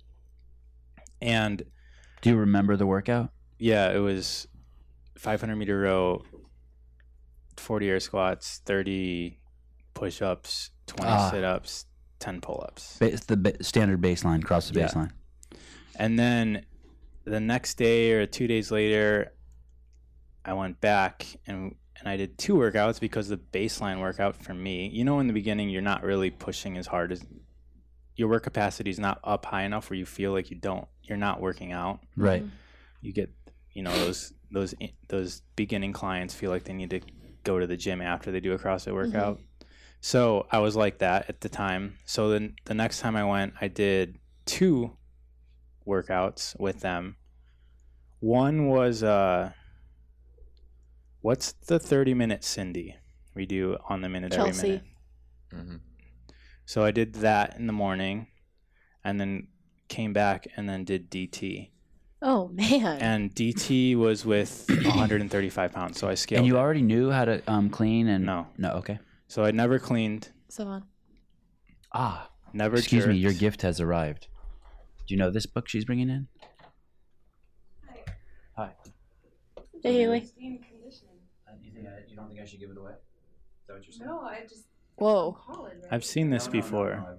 And
Do you remember the workout?
yeah, it was 500 meter row, 40 air squats, 30 push ups, 20
Ah.
sit ups, 10 pull ups.
It's the ba- standard baseline, cross the
Yeah.
baseline.
And then the next day or two days later, I went back and and I did two workouts because the baseline workout for me, you know, in the beginning, you're not really pushing as hard as your work capacity is not up high enough where you feel like you don't, you're not working out.
Right.
You get, you know, those those those beginning clients feel like they need to go to the gym after they do a CrossFit workout. So I was like that at the time. So then the next time I went, I did two workouts with them. One was uh what's the 30 minute Cindy we do on the minute every
Chelsea.
minute.
hmm
So I did that in the morning and then came back and then did DT.
Oh man.
And DT was with 135 pounds. So I scaled.
And you already knew how to um, clean and
No.
no. Okay.
So I never cleaned,
so on.
Ah,
never
excuse me. Your gift has arrived. Do you know this book she's bringing in? Hi. Hi.
Hey Haley.
Steam conditioning.
You, think I, you don't think I should give it away? Is that what you're saying?
No, I just
Whoa.
Colin, right?
I've seen this before.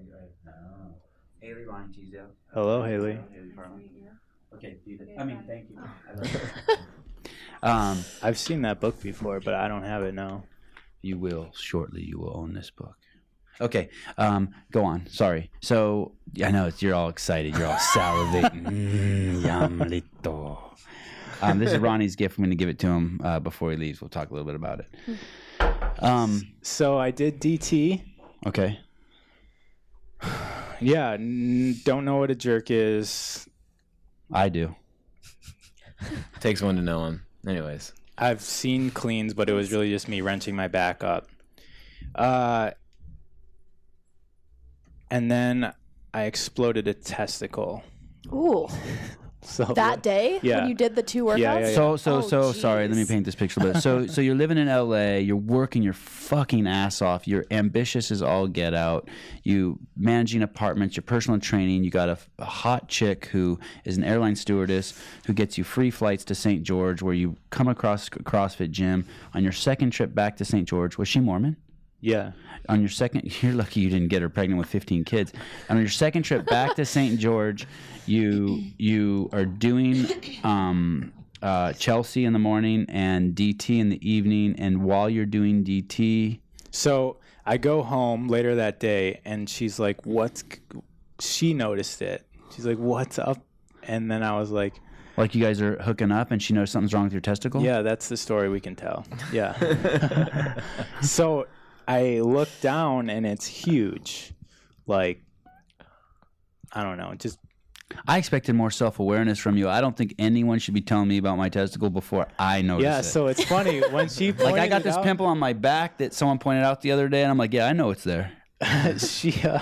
Haley Ryan Teasdale.
Hello, Haley.
Okay, I mean, thank you. um,
I've seen that book before, but I don't have it now.
you will shortly. You will own this book. Okay, um, go on. Sorry. So I know it's, you're all excited. You're all salivating. mm, yumlito. Um, this is Ronnie's gift. I'm going to give it to him uh, before he leaves. We'll talk a little bit about it. Um,
So I did DT.
okay.
Yeah, n- don't know what a jerk is.
I do.
Takes one to know one. Anyways.
I've seen cleans, but it was really just me wrenching my back up. Uh, and then I exploded a testicle.
Ooh.
So
That day
Yeah.
when you did the two workouts.
Yeah, yeah, yeah.
So so
Oh,
so sorry. Let me paint this picture a bit. So so you're living in L.A. You're working your fucking ass off. You're ambitious as all get out. You managing apartments. You're personal training. You got a, a hot chick who is an airline stewardess who gets you free flights to St. George, where you come across CrossFit gym. On your second trip back to St. George, was she Mormon?
Yeah.
on your second you're lucky you didn't get her pregnant with 15 kids on your second trip back to st george you you are doing um, uh, chelsea in the morning and dt in the evening and while you're doing dt
So I go home later that day, and she's like, "What's?" She noticed it. She's like, "What's up?" and then I was like,
Like you guys are hooking up and she knows something's wrong with your testicle?
Yeah, that's the story we can tell. Yeah. so I look down and it's huge. Like I don't know, just
I expected more self awareness from you. I don't think anyone should be telling me about my testicle before I notice it.
yeah.
it.
So it's funny when she
like I got
it
this
out-
pimple on my back that someone pointed out the other day, and I'm like, yeah, I know it's there.
she uh,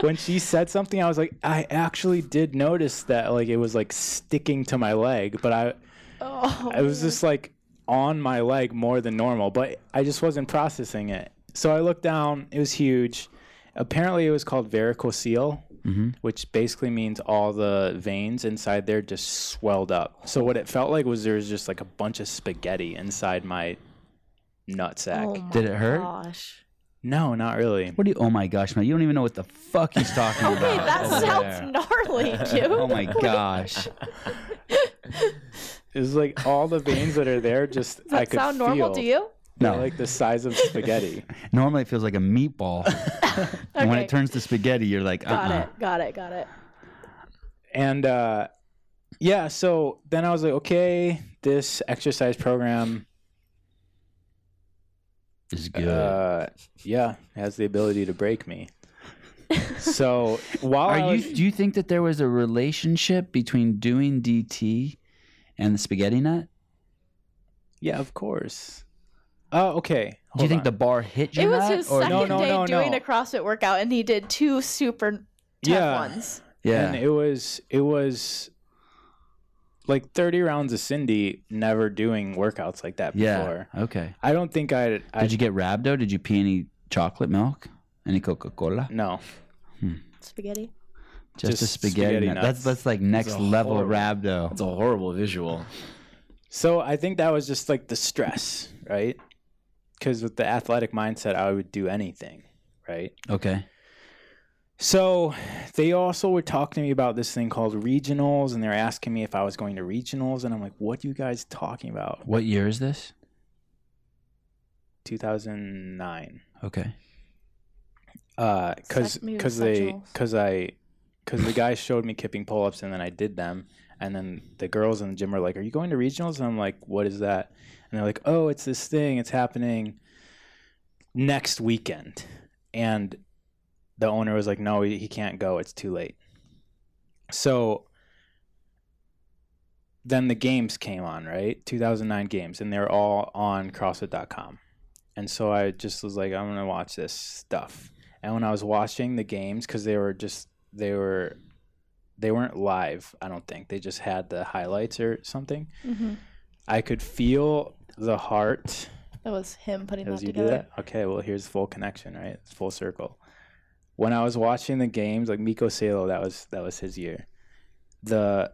when she said something, I was like, I actually did notice that like it was like sticking to my leg, but I
Oh,
it was just like on my leg more than normal, but I just wasn't processing it. So I looked down, it was huge. Apparently, it was called varicocele, mm-hmm. which basically means all the veins inside there just swelled up. So what it felt like was there was just like a bunch of spaghetti inside my nutsack.
oh my
Did it hurt?
Gosh.
No, not really.
What do you? Oh my gosh, man! You don't even know what the fuck he's talking
Okay,
about.
that sounds
there.
gnarly, dude.
Oh my gosh!
It was like all the veins that are there just
Does
I
that
could
sound normal
feel.
to you?
They're
No,
like the size of spaghetti.
normally it feels like a meatball, and when
Okay.
it turns to spaghetti, you're like,
Got
uh-uh.
it. Got it. Got it.
and uh yeah so then i was like okay this exercise program
is good.
uh yeah has the ability to break me so while I
Are
was,
you? Do you think that there was a relationship between doing DT and the spaghetti nut?
yeah of course oh okay
Do you
hold
think
on.
the bar hit you?
It was his
or
second
No, no,
day
no,
doing
no.
a CrossFit workout, and he did two super tough
Yeah.
ones.
yeah.
and it was it was like 30 rounds of cindy never doing workouts like that
yeah.
before
Okay.
i don't think i i
Did you get rhabdo? Did you pee any chocolate milk? Any Coca Cola?
no hmm.
Spaghetti.
Just, a spaghetti,
spaghetti
nut.
nuts.
That's that's like next
a
level
horrible-
rhabdo.
It's a horrible visual.
So I think that was just like the stress, right? Because with the athletic mindset, I would do anything, right?
Okay.
So they also were talking to me about this thing called regionals, and they're asking me if I was going to regionals, and I'm like, "What are you guys talking about?"
What year is this?
2009.
Okay.
Uh, cause,
Sec-
cause they, cause I, cause the guy showed me kipping pull ups, and then I did them, and then the girls in the gym were like, "Are you going to regionals?" And I'm like, "What is that?" And they're like, "Oh, it's this thing. It's happening next weekend." And the owner was like, "No, he, he can't go. It's too late." So then the games came on, right? 2009 games, and they're all on CrossFit.com. And so I just was like, I'm gonna watch this stuff. And when I was watching the games, because they were just they were they weren't live, I don't think. They just had the highlights or something.
Mm-hmm.
I could feel the heart
That was him putting that together.
that. Okay, well here's full connection, right? It's full circle. When I was watching the games, like Mikko Salo, that was that was his year. The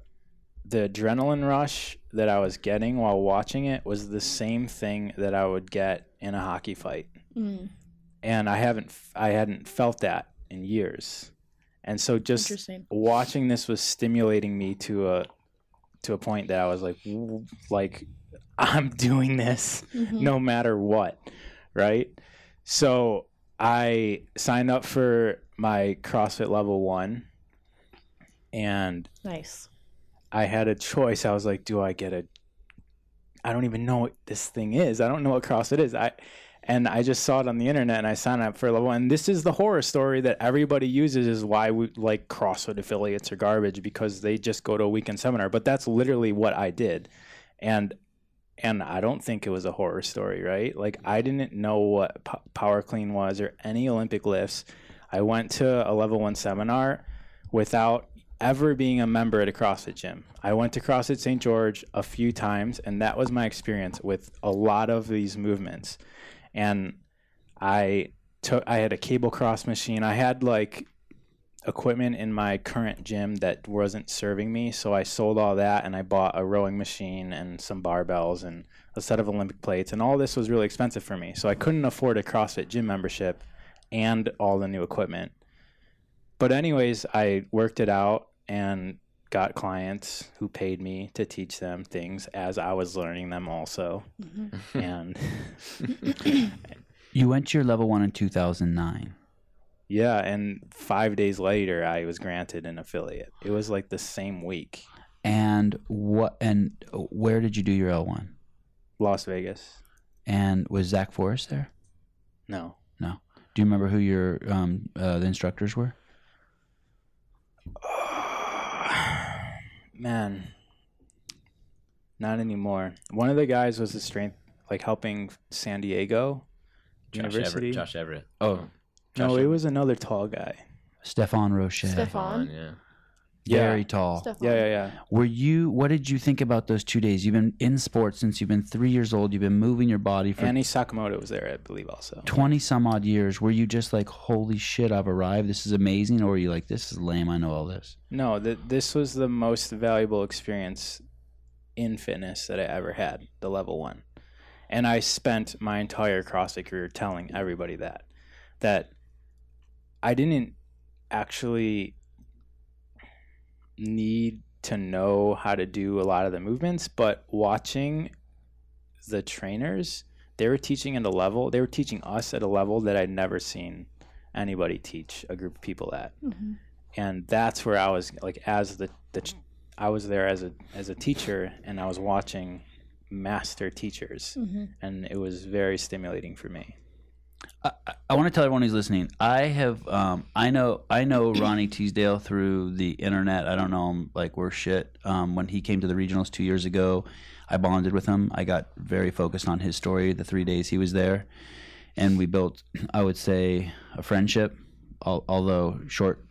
the adrenaline rush that I was getting while watching it was the same thing that I would get in a hockey fight.
Mm,
and I haven't I hadn't felt that in years, and so just watching this was stimulating me to a to a point that I was like like I'm doing this
Mhm.
no matter what, right? So I signed up for my CrossFit level one, and
Nice.
I had a choice. I was like, do I get a I don't even know what this thing is. I don't know what CrossFit is. I and I just saw it on the internet and I signed up for level one. And this is the horror story that everybody uses is why we like CrossFit affiliates are garbage because they just go to a weekend seminar. But that's literally what I did. And and I don't think it was a horror story, right? Like I didn't know what p- power clean was or any Olympic lifts. I went to a level 1 seminar without ever being a member at a CrossFit gym. I went to CrossFit St. George a few times, and that was my experience with a lot of these movements. And I took, I had a cable cross machine. I had like equipment in my current gym that wasn't serving me, so I sold all that and I bought a rowing machine and some barbells and a set of Olympic plates. And all this was really expensive for me, so I couldn't afford a CrossFit gym membership and all the new equipment. But anyways, I worked it out and got clients who paid me to teach them things as I was learning them also.
Mhm.
and
You went to your level one in 2009.
Yeah, and five days later, I was granted an affiliate. It was like the same week.
And what? And where did you do your L one?
Las Vegas.
And was Zach Forrest there?
No. No.
Do you remember who your um, uh, the instructors were?
Man, not anymore. One of the guys was the strength, like helping San Diego
Josh
University.
Everett. Josh Everett.
Oh.
No,
Josh
it was another tall guy.
Stephane Rochet.
Stephane.
Yeah.
Very tall.
Stephane.
Yeah, yeah, yeah.
Were you? What did you think about those two days? You've been in sports since you've been three years old. You've been moving your body for
Annie Sakamoto was there, I believe, also.
twenty some odd years. Were you just like, holy shit, I've arrived. This is amazing, or were you like, this is lame. I know all this.
No, th- this was the most valuable experience in fitness that I ever had, the level one. And I spent my entire CrossFit career telling everybody that. That I didn't actually need to know how to do a lot of the movements, but watching the trainers, they were teaching at a level, they were teaching us at a level that I'd never seen anybody teach a group of people at
Mhm.
and that's where I was like as the the I was there as a as a teacher and I was watching master teachers
Mhm.
and it was very stimulating for me.
I, I want to tell everyone who's listening. I have, um, I know, I know Ronnie Teasdale through the internet. I don't know him like we're shit. Um, when he came to the regionals two years ago, I bonded with him. I got very focused on his story the three days he was there, and we built, I would say, a friendship, al- although short,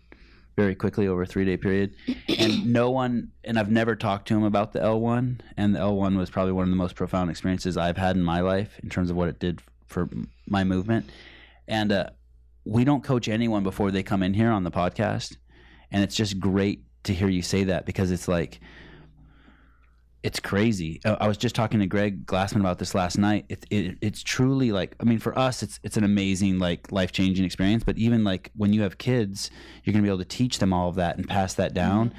very quickly over a three day period. And no one, and I've never talked to him about the L one, and the L one was probably one of the most profound experiences I've had in my life in terms of what it did for my movement. And uh, we don't coach anyone before they come in here on the podcast, and it's just great to hear you say that because it's like it's crazy. Uh, I was just talking to Greg Glassman about this last night. It, it, it's truly like I mean, for us, it's it's an amazing like life changing experience. But even like when you have kids, you're gonna be able to teach them all of that and pass that down.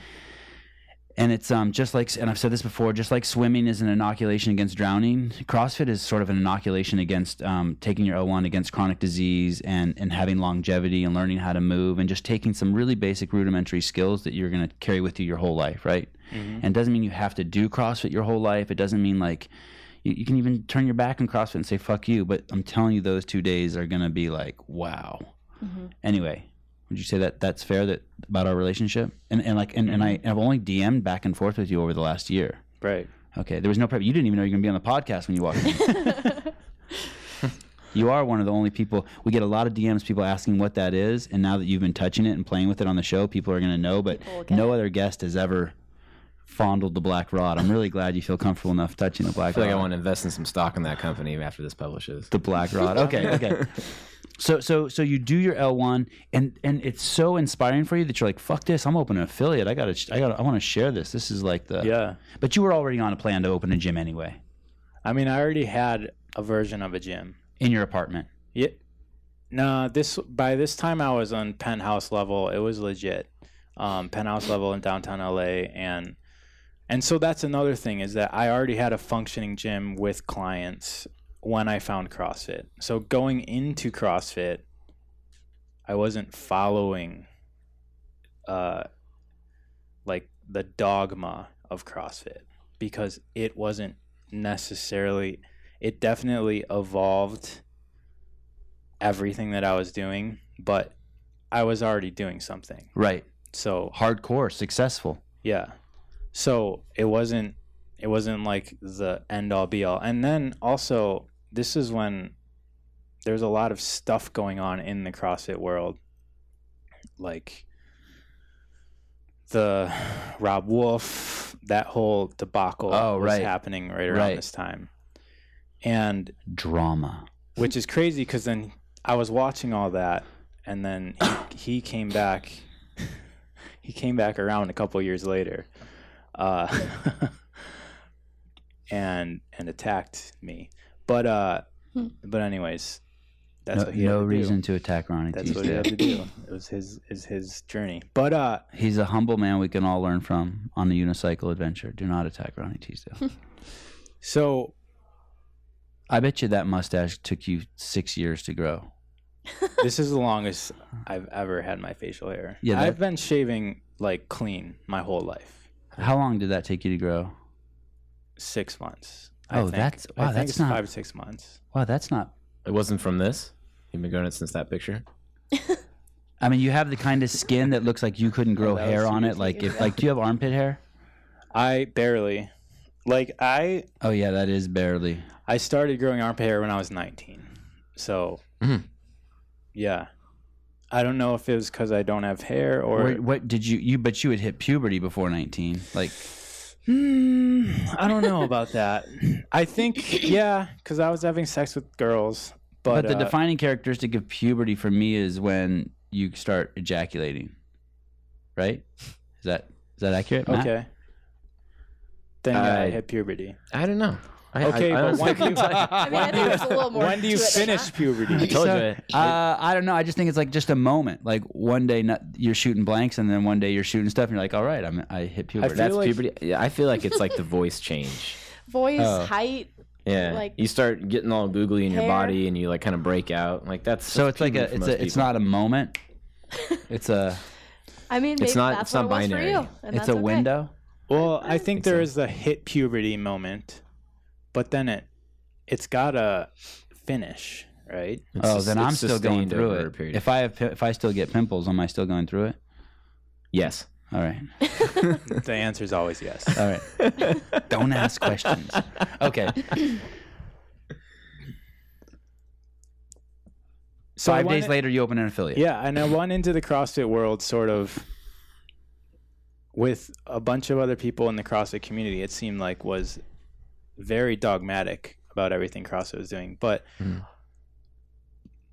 And it's um just like and I've said this before, just like swimming is an inoculation against drowning. CrossFit is sort of an inoculation against um, taking your O1 against chronic disease and and having longevity and learning how to move and just taking some really basic rudimentary skills that you're gonna carry with you your whole life, right? And it doesn't mean you have to do CrossFit your whole life. It doesn't mean like you, you can even turn your back on CrossFit and say fuck you. But I'm telling you, those two days are gonna be like wow.
Mhm.
Anyway, would you say that that's fair that about our relationship? And and like and, and mm-hmm. I have only DM'd back and forth with you over the last year.
Right.
Okay, there was no prep. You didn't even know you were gonna be on the podcast when you walked in. you are one of the only people. We get a lot of DMs, people asking what that is, and now that you've been touching it and playing with it on the show, people are gonna know. But
People will get
no
it.
other guest has ever fondled the black rod. I'm really glad you feel comfortable enough touching the black rod.
I
black
feel like. I want to invest in some stock in that company after this publishes.
the black rod. Okay, okay. So so so you do your L one, and and it's so inspiring for you that you're like, fuck this, I'm opening an affiliate. I gotta, I gotta, I want to share this. This is like the
Yeah.
But you were already on a plan to open a gym anyway
I mean, I already had a version of a gym.
in your apartment.
Yeah. No, this by this time I was on penthouse level. It was legit. Um, penthouse level in downtown LA and and so that's another thing is that I already had a functioning gym with clients when I found CrossFit. So going into CrossFit, I wasn't following uh like the dogma of CrossFit because it wasn't necessarily it definitely evolved everything that I was doing, but I was already doing something.
Right.
So
Hardcore, successful.
yeah. So it wasn't it wasn't like the end all be all. And then also this is when there's a lot of stuff going on in the CrossFit world. Like the Rob Wolf, that whole debacle
Oh,
was
right.
happening right around
Right.
this time. And
Drama.
which is crazy because then I was watching all that, and then he, he came back. he came back around a couple years later, uh, and and attacked me. But uh,
Hmm.
but anyways, that's
no
what he
no
had to
reason
Do.
to attack Ronnie
That's what he had to do. It was his is his journey. But uh,
He's a humble man we can all learn from on the unicycle adventure. Do not attack Ronnie Teasdale.
so
I bet you that mustache took you six years to grow.
this is the longest I've ever had my facial hair.
Yeah, that-
I've been shaving like clean my whole life.
How long did that take you to grow?
Six months.
Oh,
think.
that's-
I
wow,
think
that's
it's
not-
five to six months.
Wow, that's not.
It wasn't from this. You've been growing it since that picture.
I mean, you have the kind of skin that looks like you couldn't grow
that
hair
two
on it. Like if like, do you have armpit hair?
I barely, like I,
Oh yeah, that is barely.
I started growing armpit hair when I was 19. So,
Mhm.
yeah, I don't know if it was because I don't have hair or
What, what did you you? But you had hit puberty before nineteen. Like
Hmm, I don't know about that. I think yeah, because I was having sex with girls, but,
But, the
uh,
defining characteristic of puberty for me is when you start ejaculating. Right? Is that is that accurate? Matt?
okay. Then yeah, I
I-
hit puberty.
I don't know. I,
Okay,
I, I
but
honestly
when do you,
couldn't tell you.
I mean, I think there's a little more.
when do you
to it than
finish puberty?
I told
So,
you.
Uh, I don't know. I just think it's like just a moment. Like one day not, you're shooting blanks, and then one day you're shooting stuff, and you're like, "All right, I'm I hit puberty."
feel
That's
like-
puberty. Yeah, I feel like it's like the voice change.
Voice,
Oh.
height.
Yeah,
Like,
you start getting all googly in your body, and you like kind of break out. Like that's
so
that's
it's like a it's
most
a it's not a moment. It's a
I mean, maybe
It's not-
that's
it's not
what it was
binary.
you.
it's a
okay.
window.
Well, I think
think
there
so.
is a hit puberty moment, but then it it's gotta finish, right?
It's
oh, then I'm still going through it.
period.
If I have if I still get pimples, am I still going through it?
yes,
All right,
the answer is always yes.
all right. Don't ask questions. Okay.
So I
Five days
went-
later, you open an affiliate.
Yeah, and I went into the CrossFit world sort of with a bunch of other people in the CrossFit community. It seemed like was very dogmatic about everything CrossFit was doing, but
Mhm.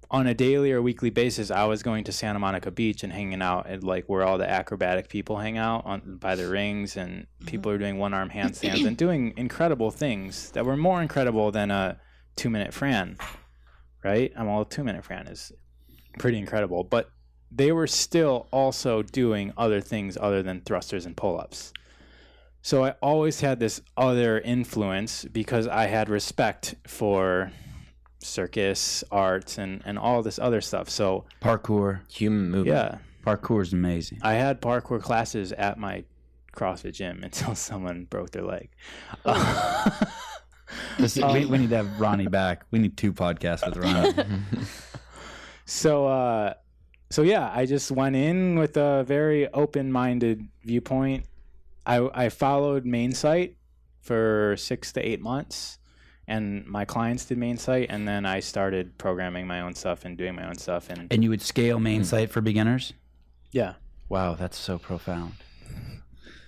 on a daily or weekly basis, I was going to Santa Monica Beach and hanging out at like where all the acrobatic people hang out on by the rings, and people are doing one arm handstands and doing incredible things that were more incredible than a two minute Fran. Right? I'm all two minute Fran is pretty incredible, but they were still also doing other things other than thrusters and pull ups. So I always had this other influence because I had respect for circus, arts, and, and all this other stuff. So
Parkour.
human movement.
yeah,
Parkour is amazing.
I had parkour classes at my CrossFit gym until someone broke their leg.
This- we, we need to have Ronnie back. We need two podcasts with Ronnie.
so uh so yeah i just went in with a very open-minded viewpoint i i followed main site for six to eight months and my clients did main site and then i started programming my own stuff and doing my own stuff and
and you would scale main site for beginners.
yeah
Wow, that's so profound.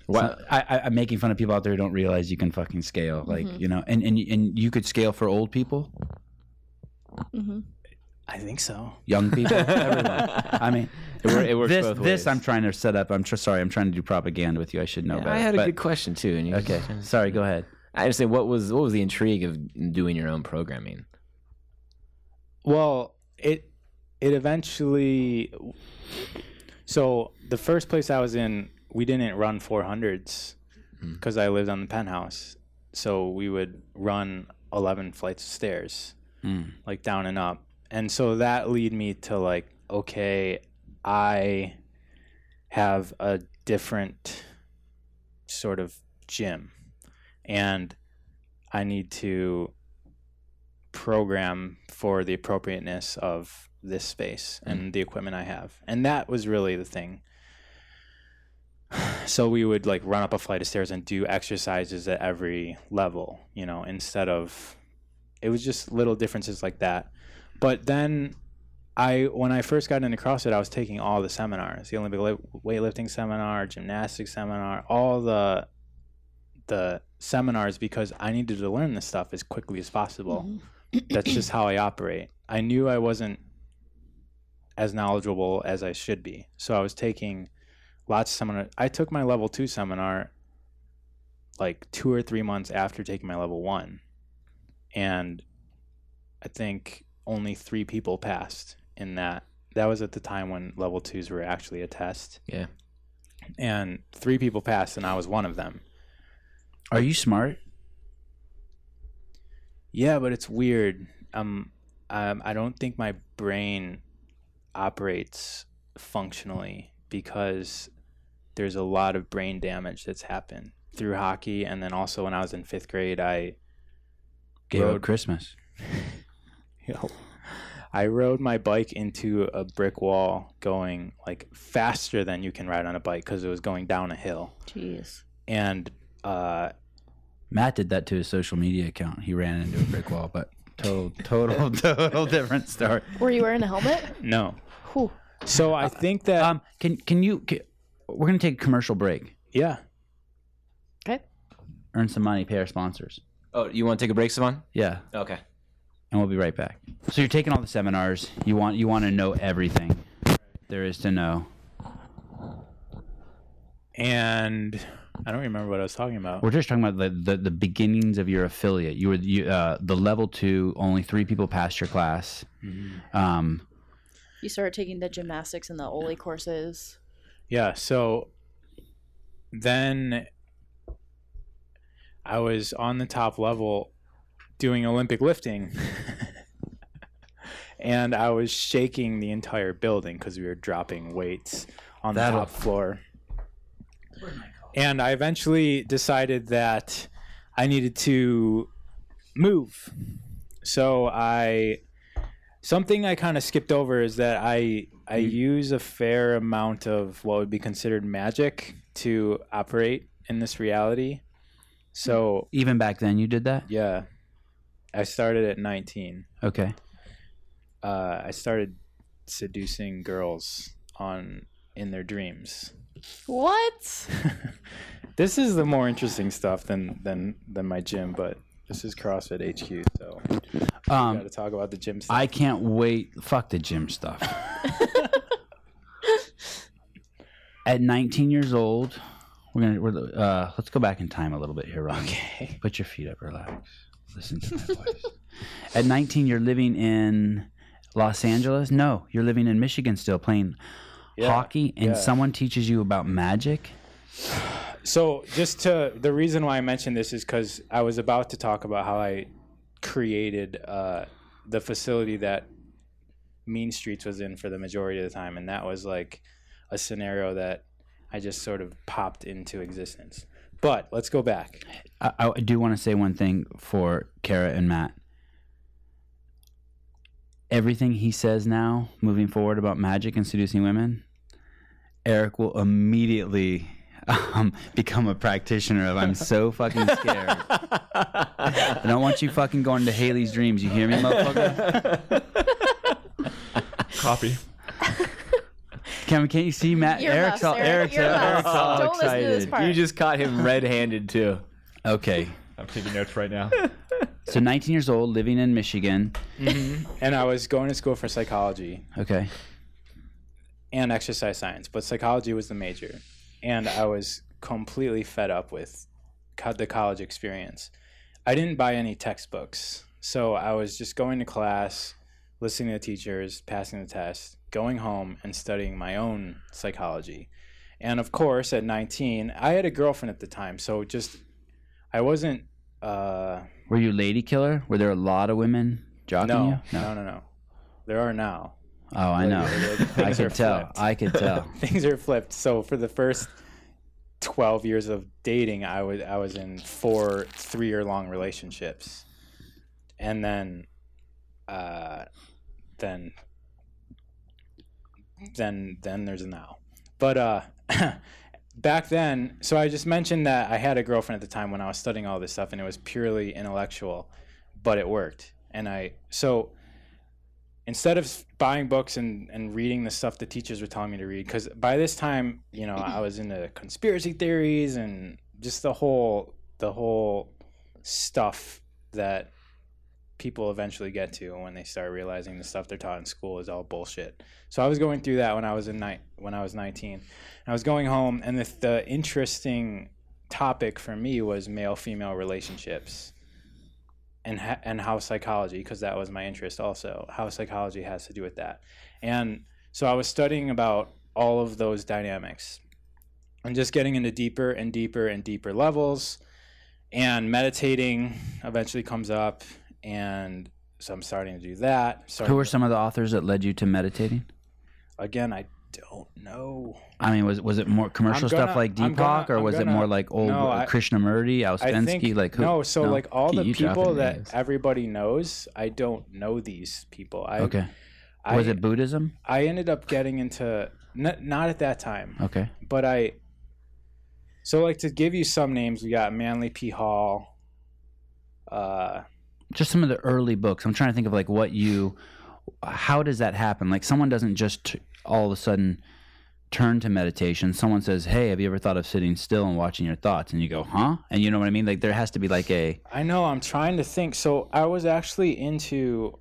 Wow.
So I, I, I'm making fun of people out there who don't realize you can fucking scale, like you know, and and and you could scale for old people,
Mm-hmm.
i think so
young people. I mean,
It, it works
this
both
this. I'm trying to set up. I'm tr- sorry, I'm trying to do propaganda with you. I should know
Yeah,
better.
I had a
but-
good question too. And you
Okay, sorry. Go ahead.
I just say what was what was the intrigue of doing your own programming?
well it it eventually so the first place i was in we didn't run 400s
Mm.
because i lived on the penthouse so we would run 11 flights of stairs
Mm.
like down and up and so that lead me to like okay i have a different sort of gym. And i need to program for the appropriateness of this space and mm. the equipment i have. And that was really the thing. So we would like run up a flight of stairs and do exercises at every level you know instead of it was just little differences like that. But then i when i first got into crossfit i was taking all the seminars the olympic li- weightlifting seminar gymnastics seminar all the the seminars because i needed to learn this stuff as quickly as possible. Mm-hmm. That's just how i operate. I knew i wasn't as knowledgeable as i should be. So i was taking lots of seminar i took my level two seminar like two or three months after taking my level one. And I think only three people passed in that. That was at the time when level twos were actually a test,
Yeah.
and three people passed, and I was one of them.
Are you smart?
Yeah, but it's weird. Um, um, I don't think my brain operates functionally because there's a lot of brain damage that's happened through hockey and then also when I was in 5th grade I
Gave up
Road-
Christmas.
I rode my bike into a brick wall going like faster than you can ride on a bike because it was going down a hill.
Jeez.
And uh,
Matt did that to his social media account. He ran into a brick wall, but total, total, total different story.
Were you wearing a helmet?
no.
Whew.
So I think that,
Um, can can you? Can, we're gonna take a commercial break.
yeah.
Okay.
Earn some money, pay our sponsors.
Oh, you want to take a break, Simon?
Yeah,
Okay.
And we'll be right back. So you're taking all the seminars. You want you want to know everything there is to know.
And I don't remember what I was talking about.
We're just talking about the, the, the beginnings of your affiliate. You were you, uh, the level two. Only three people passed your class. Um,
You started taking the gymnastics and the Oli courses.
Yeah. So then I was on the top level doing Olympic lifting. and I was shaking the entire building because we were dropping weights on the
That'll-
top floor. And I eventually decided that I needed to move. So I something I kind of skipped over is that I I mm-hmm. use a fair amount of what would be considered magic to operate in this reality. So
even back then, you did that.
yeah, I started at 19.
Okay.
Uh, I started seducing girls on in their dreams.
What?
this is the more interesting stuff than than than my gym, but this is CrossFit HQ, so
um, got
to talk about the gym stuff.
I can't wait. Fuck the gym stuff. At 19 years old, we're gonna we're, uh, let's go back in time a little bit here, Ron.
okay.
Put your feet up, relax, to my voice. At 19, you're living in Los Angeles. No, you're living in Michigan still, playing
Yeah,
hockey, and
yeah.
someone teaches you about magic.
So, just to the reason why I mentioned this is because I was about to talk about how I created uh, the facility that Mean Streets was in for the majority of the time, and that was like a scenario that I just sort of popped into existence. But let's go back.
I, I do want to say one thing for Cara and Matt. Everything he says now, moving forward about magic and seducing women, Eric will immediately um, become a practitioner of I'm so fucking scared. I don't want you fucking going to Haley's dreams. You hear me, motherfucker?
Copy.
Can, can't you see Matt?
Earmuffs,
Eric's all,
Eric,
Eric's,
earmuffs.
Eric's all
Don't listen to this
excited.
part.
You just caught him red-handed too.
Okay.
I'm taking notes right now.
So 19 years old, living in Michigan. Mm-hmm.
And I was going to school for psychology
Okay.
and exercise science, but psychology was the major. And I was completely fed up with co- the college experience. I didn't buy any textbooks. So I was just going to class, listening to teachers, passing the test, going home and studying my own psychology. And of course, at 19, I had a girlfriend at the time. So just, I wasn't, uh,
Were you lady killer? Were there a lot of women jocking
no,
you?
no, no, no. no. There are now.
Oh, I know. I could tell.
flipped.
I could tell.
things are flipped. So for the first twelve years of dating, I was I was in four three year long relationships, and then, uh, then, then then there's a now. But uh, back then, so I just mentioned that I had a girlfriend at the time when I was studying all this stuff, and it was purely intellectual, but it worked. And I so instead of buying books and, and reading the stuff the teachers were telling me to read, because by this time, you know, I was into conspiracy theories and just the whole the whole stuff that people eventually get to when they start realizing the stuff they're taught in school is all bullshit. So I was going through that when I was in night when I was 19. And I was going home and the, the interesting topic for me was male female relationships and ha- and how psychology because that was my interest also how psychology has to do with that and so i was studying about all of those dynamics and just getting into deeper and deeper and deeper levels and meditating eventually comes up and so i'm starting to do that starting
Who are some of the authors that led you to meditating?
again, I don't know.
I mean, was was it more commercial
gonna-
stuff like Deepak,
gonna-
or was it
gonna-
more like old
no, I-
Krishnamurti,
I
like who?
no. So like all the people that everybody knows, I don't know these people. I,
okay.
I,
was it Buddhism?
I ended up getting into n- not at that time,
Okay.
but I. So like to give you some names, we got Manly P Hall. Uh,
Just some of the early books. I'm trying to think of like what you. How does that happen? Like someone doesn't just all of a sudden turn to meditation. Someone says, "Hey, have you ever thought of sitting still and watching your thoughts?" And you go, "Huh?" And you know what I mean? Like there has to be like a.
I know. I'm trying to think. So I was actually into.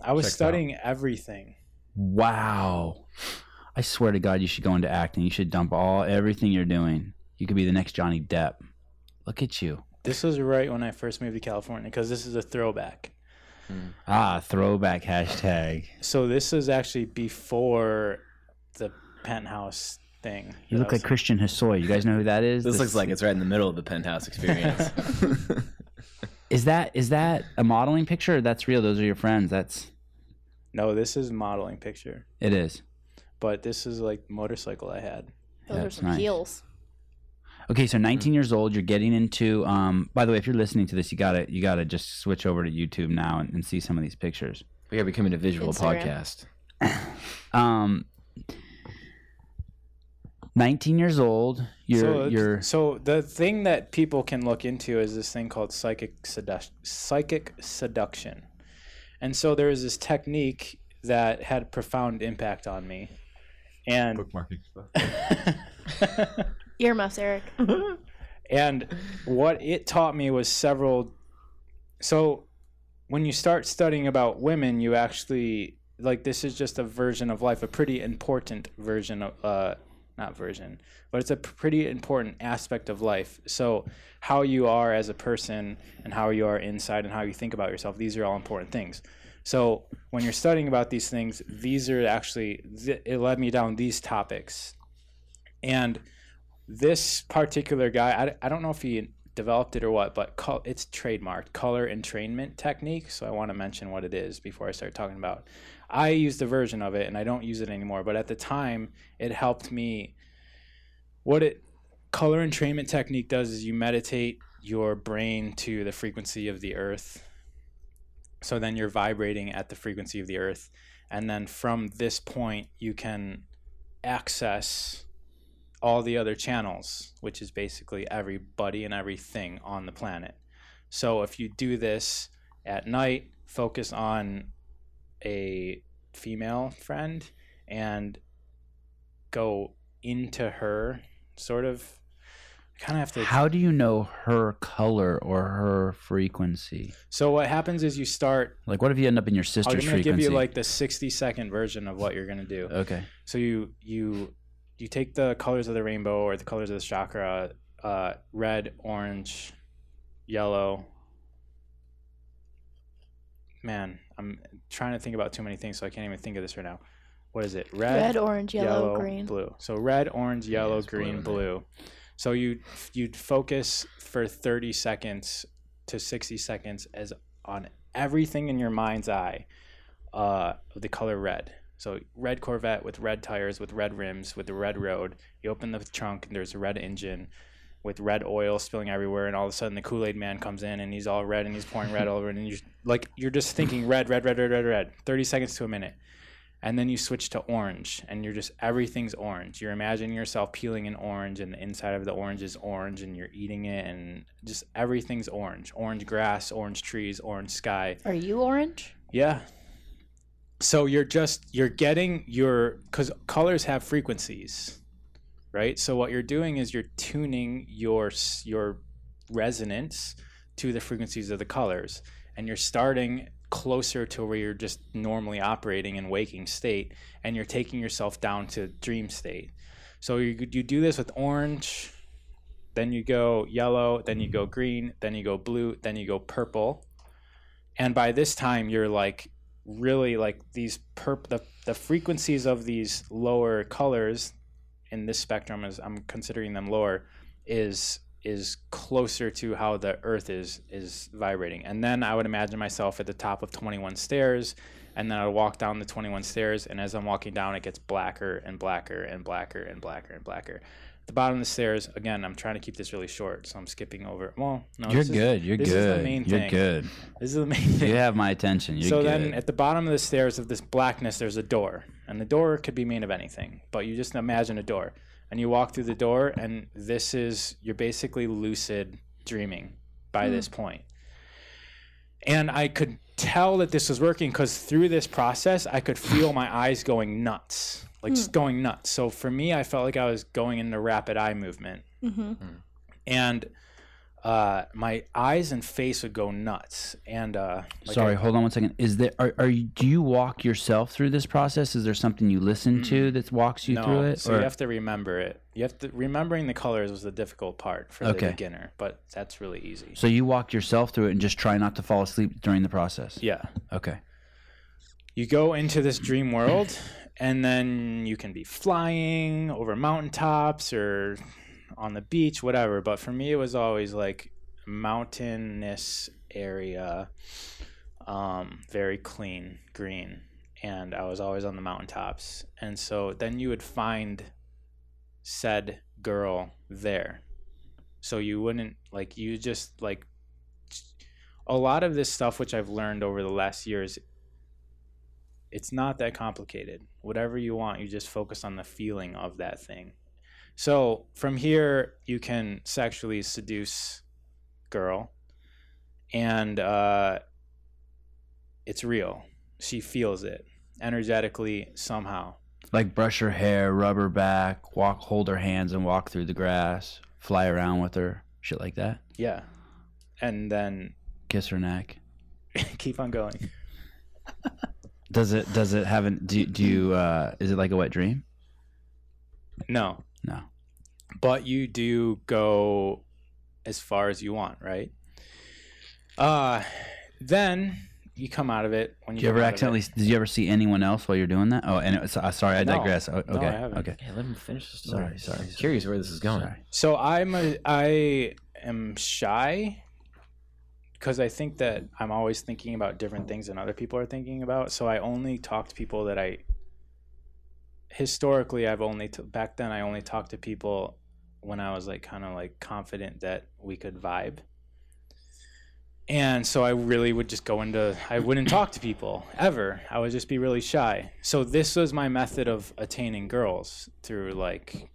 I was
it out.
studying everything.
Wow. I swear to God, you should go into acting. You should dump all everything you're doing. You could be the next Johnny Depp. Look at you.
This was right when I first moved to California because this is a throwback.
Ah, throwback hashtag.
So this is actually before the penthouse thing.
You look
I was
like Christian Hosoi. You guys know who that is?
This
The
looks like it's right in the middle of the penthouse experience.
Is that is that a modeling picture? Or that's real. Those are your friends. That's
No, this is modeling picture,
it is.
but this is like motorcycle I had.
Those are some
nice.
heels.
Okay, so 19 years old. You're getting into. Um, by the way, if you're listening to this, you gotta you gotta just switch over to YouTube now and, and see some of these pictures.
we are becoming a visual
Instagram.
podcast.
Um, 19 years old. You're
so,
you're
so the thing that people can look into is this thing called psychic sedu- psychic seduction, and so there is this technique that had profound impact on me, and
Bookmarking stuff.
Earmuffs, Eric.
and what it taught me was several so when you start studying about women you actually like this is just a version of life a pretty important version of uh not version but it's a pretty important aspect of life. So how you are as a person and how you are inside and how you think about yourself these are all important things. So when you're studying about these things these are actually it led me down these topics. And this particular guy I, I don't know if he developed it or what but col- it's trademarked color entrainment technique. So i want to mention what it is before i start talking about i used a version of it and i don't use it anymore but at the time it helped me. What it color entrainment technique does is you meditate your brain to the frequency of the earth. So then you're vibrating at the frequency of the earth. And then from this point you can access all the other channels, which is basically everybody and everything on the planet. So if you do this at night, focus on a female friend and go into her sort of I kind of have to
How do you know her color or her frequency?
So what happens is you start
Like, what if you end up in your sister's
I'm to
frequency?
give you like the 60 second version of what you're going to do.
okay.
So you you you take the colors of the rainbow or the colors of the chakra, uh, red, orange, yellow. Man, I'm trying to think about too many things, so I can't even think of this right now. What is it?
Red, orange, yellow, green.
blue. So red, orange, yellow,
it's blue
green,
in there.
blue. So you you'd focus for 30 seconds to 60 seconds as on everything in your mind's eye uh, of the color red. So red Corvette with red tires, with red rims, with the red road. You open the trunk and there's a red engine with red oil spilling everywhere, and all of a sudden the Kool Aid Man comes in and he's all red and he's pouring red all over, and you're like you're just thinking red, red, red, red, red, red. Thirty seconds to a minute, and then you switch to orange, and you're just everything's orange. You're imagining yourself peeling an orange, and the inside of the orange is orange, and you're eating it, and just everything's orange. Orange grass, orange trees, orange sky.
Are you orange?
Yeah. So you're just you're getting your cuz colors have frequencies. Right? So what you're doing is you're tuning your your resonance to the frequencies of the colors and you're starting closer to where you're just normally operating in waking state and you're taking yourself down to dream state. So you you do this with orange, then you go yellow, then you go green, then you go blue, then you go purple. And by this time you're like really like these perp the, the frequencies of these lower colors in this spectrum as I'm considering them lower is is closer to how the earth is is vibrating and then I would imagine myself at the top of 21 stairs and then I would walk down the 21 stairs, and as I'm walking down, it gets blacker and blacker and blacker and blacker and blacker. At the bottom of the stairs, again, I'm trying to keep this really short, so I'm skipping over. Well, no,
You're
this is-
good. You're
this
good.
Is the main
You're
thing.
good.
This is the main thing.
You have my attention. You're
so
good.
then at the bottom of the stairs of this blackness, there's a door. And the door could be made of anything, but you just imagine a door. And you walk through the door, and this is, you're basically lucid dreaming by hmm. this point. And I could tell that this was working because through this process, I could feel my eyes going nuts, like just going nuts. So for me, I felt like I was going into rapid eye movement
Mm-hmm.
and uh, my eyes and face would go nuts. And uh, like
Sorry,
I-
hold on one second. Is there are, are you do you walk yourself through this process? Is there something you listen to that walks you
no,
through it?
so
or-
you have to remember it. You have to remembering the colors was the difficult part for
Okay.
the beginner, but that's really easy.
so you walk yourself through it and just try not to fall asleep during the process.
Yeah,
Okay.
you go into this dream world, and then you can be flying over mountaintops or on the beach, whatever. But for me, it was always like mountainous area, um, very clean, green, and I was always on the mountaintops. And so then you would find said girl there. So you wouldn't like you just like a lot of this stuff which I've learned over the last years it's not that complicated. Whatever you want, you just focus on the feeling of that thing. So from here, you can sexually seduce girl, and uh, it's real. She feels it energetically somehow.
Like brush her hair, rub her back, walk, hold her hands, and walk through the grass. Fly around with her, shit like that.
Yeah, and then
Kiss her neck.
keep on going.
Does it? Does it have an? Do, do you? Uh, is it like a wet dream?
No,
No.
but you do go as far as you want, right? Uh then you come out of it when you,
Did you ever
come out of
accidentally? Did you ever see anyone else while you're doing that? Oh, and it was, uh, sorry, I
No.
digress. Oh,
No,
okay,
I haven't.
okay.
Yeah, let him finish the story.
Sorry, sorry,
I'm curious where this is going.
Sorry.
So I'm a I am shy because I think that I'm always thinking about different things than other people are thinking about. So I only talk to people that I historically I've only t- back then I only talked to people when I was like kind of like confident that we could vibe. And so I really would just go into I wouldn't talk to people ever. I would just be really shy. So this was my method of attaining girls through like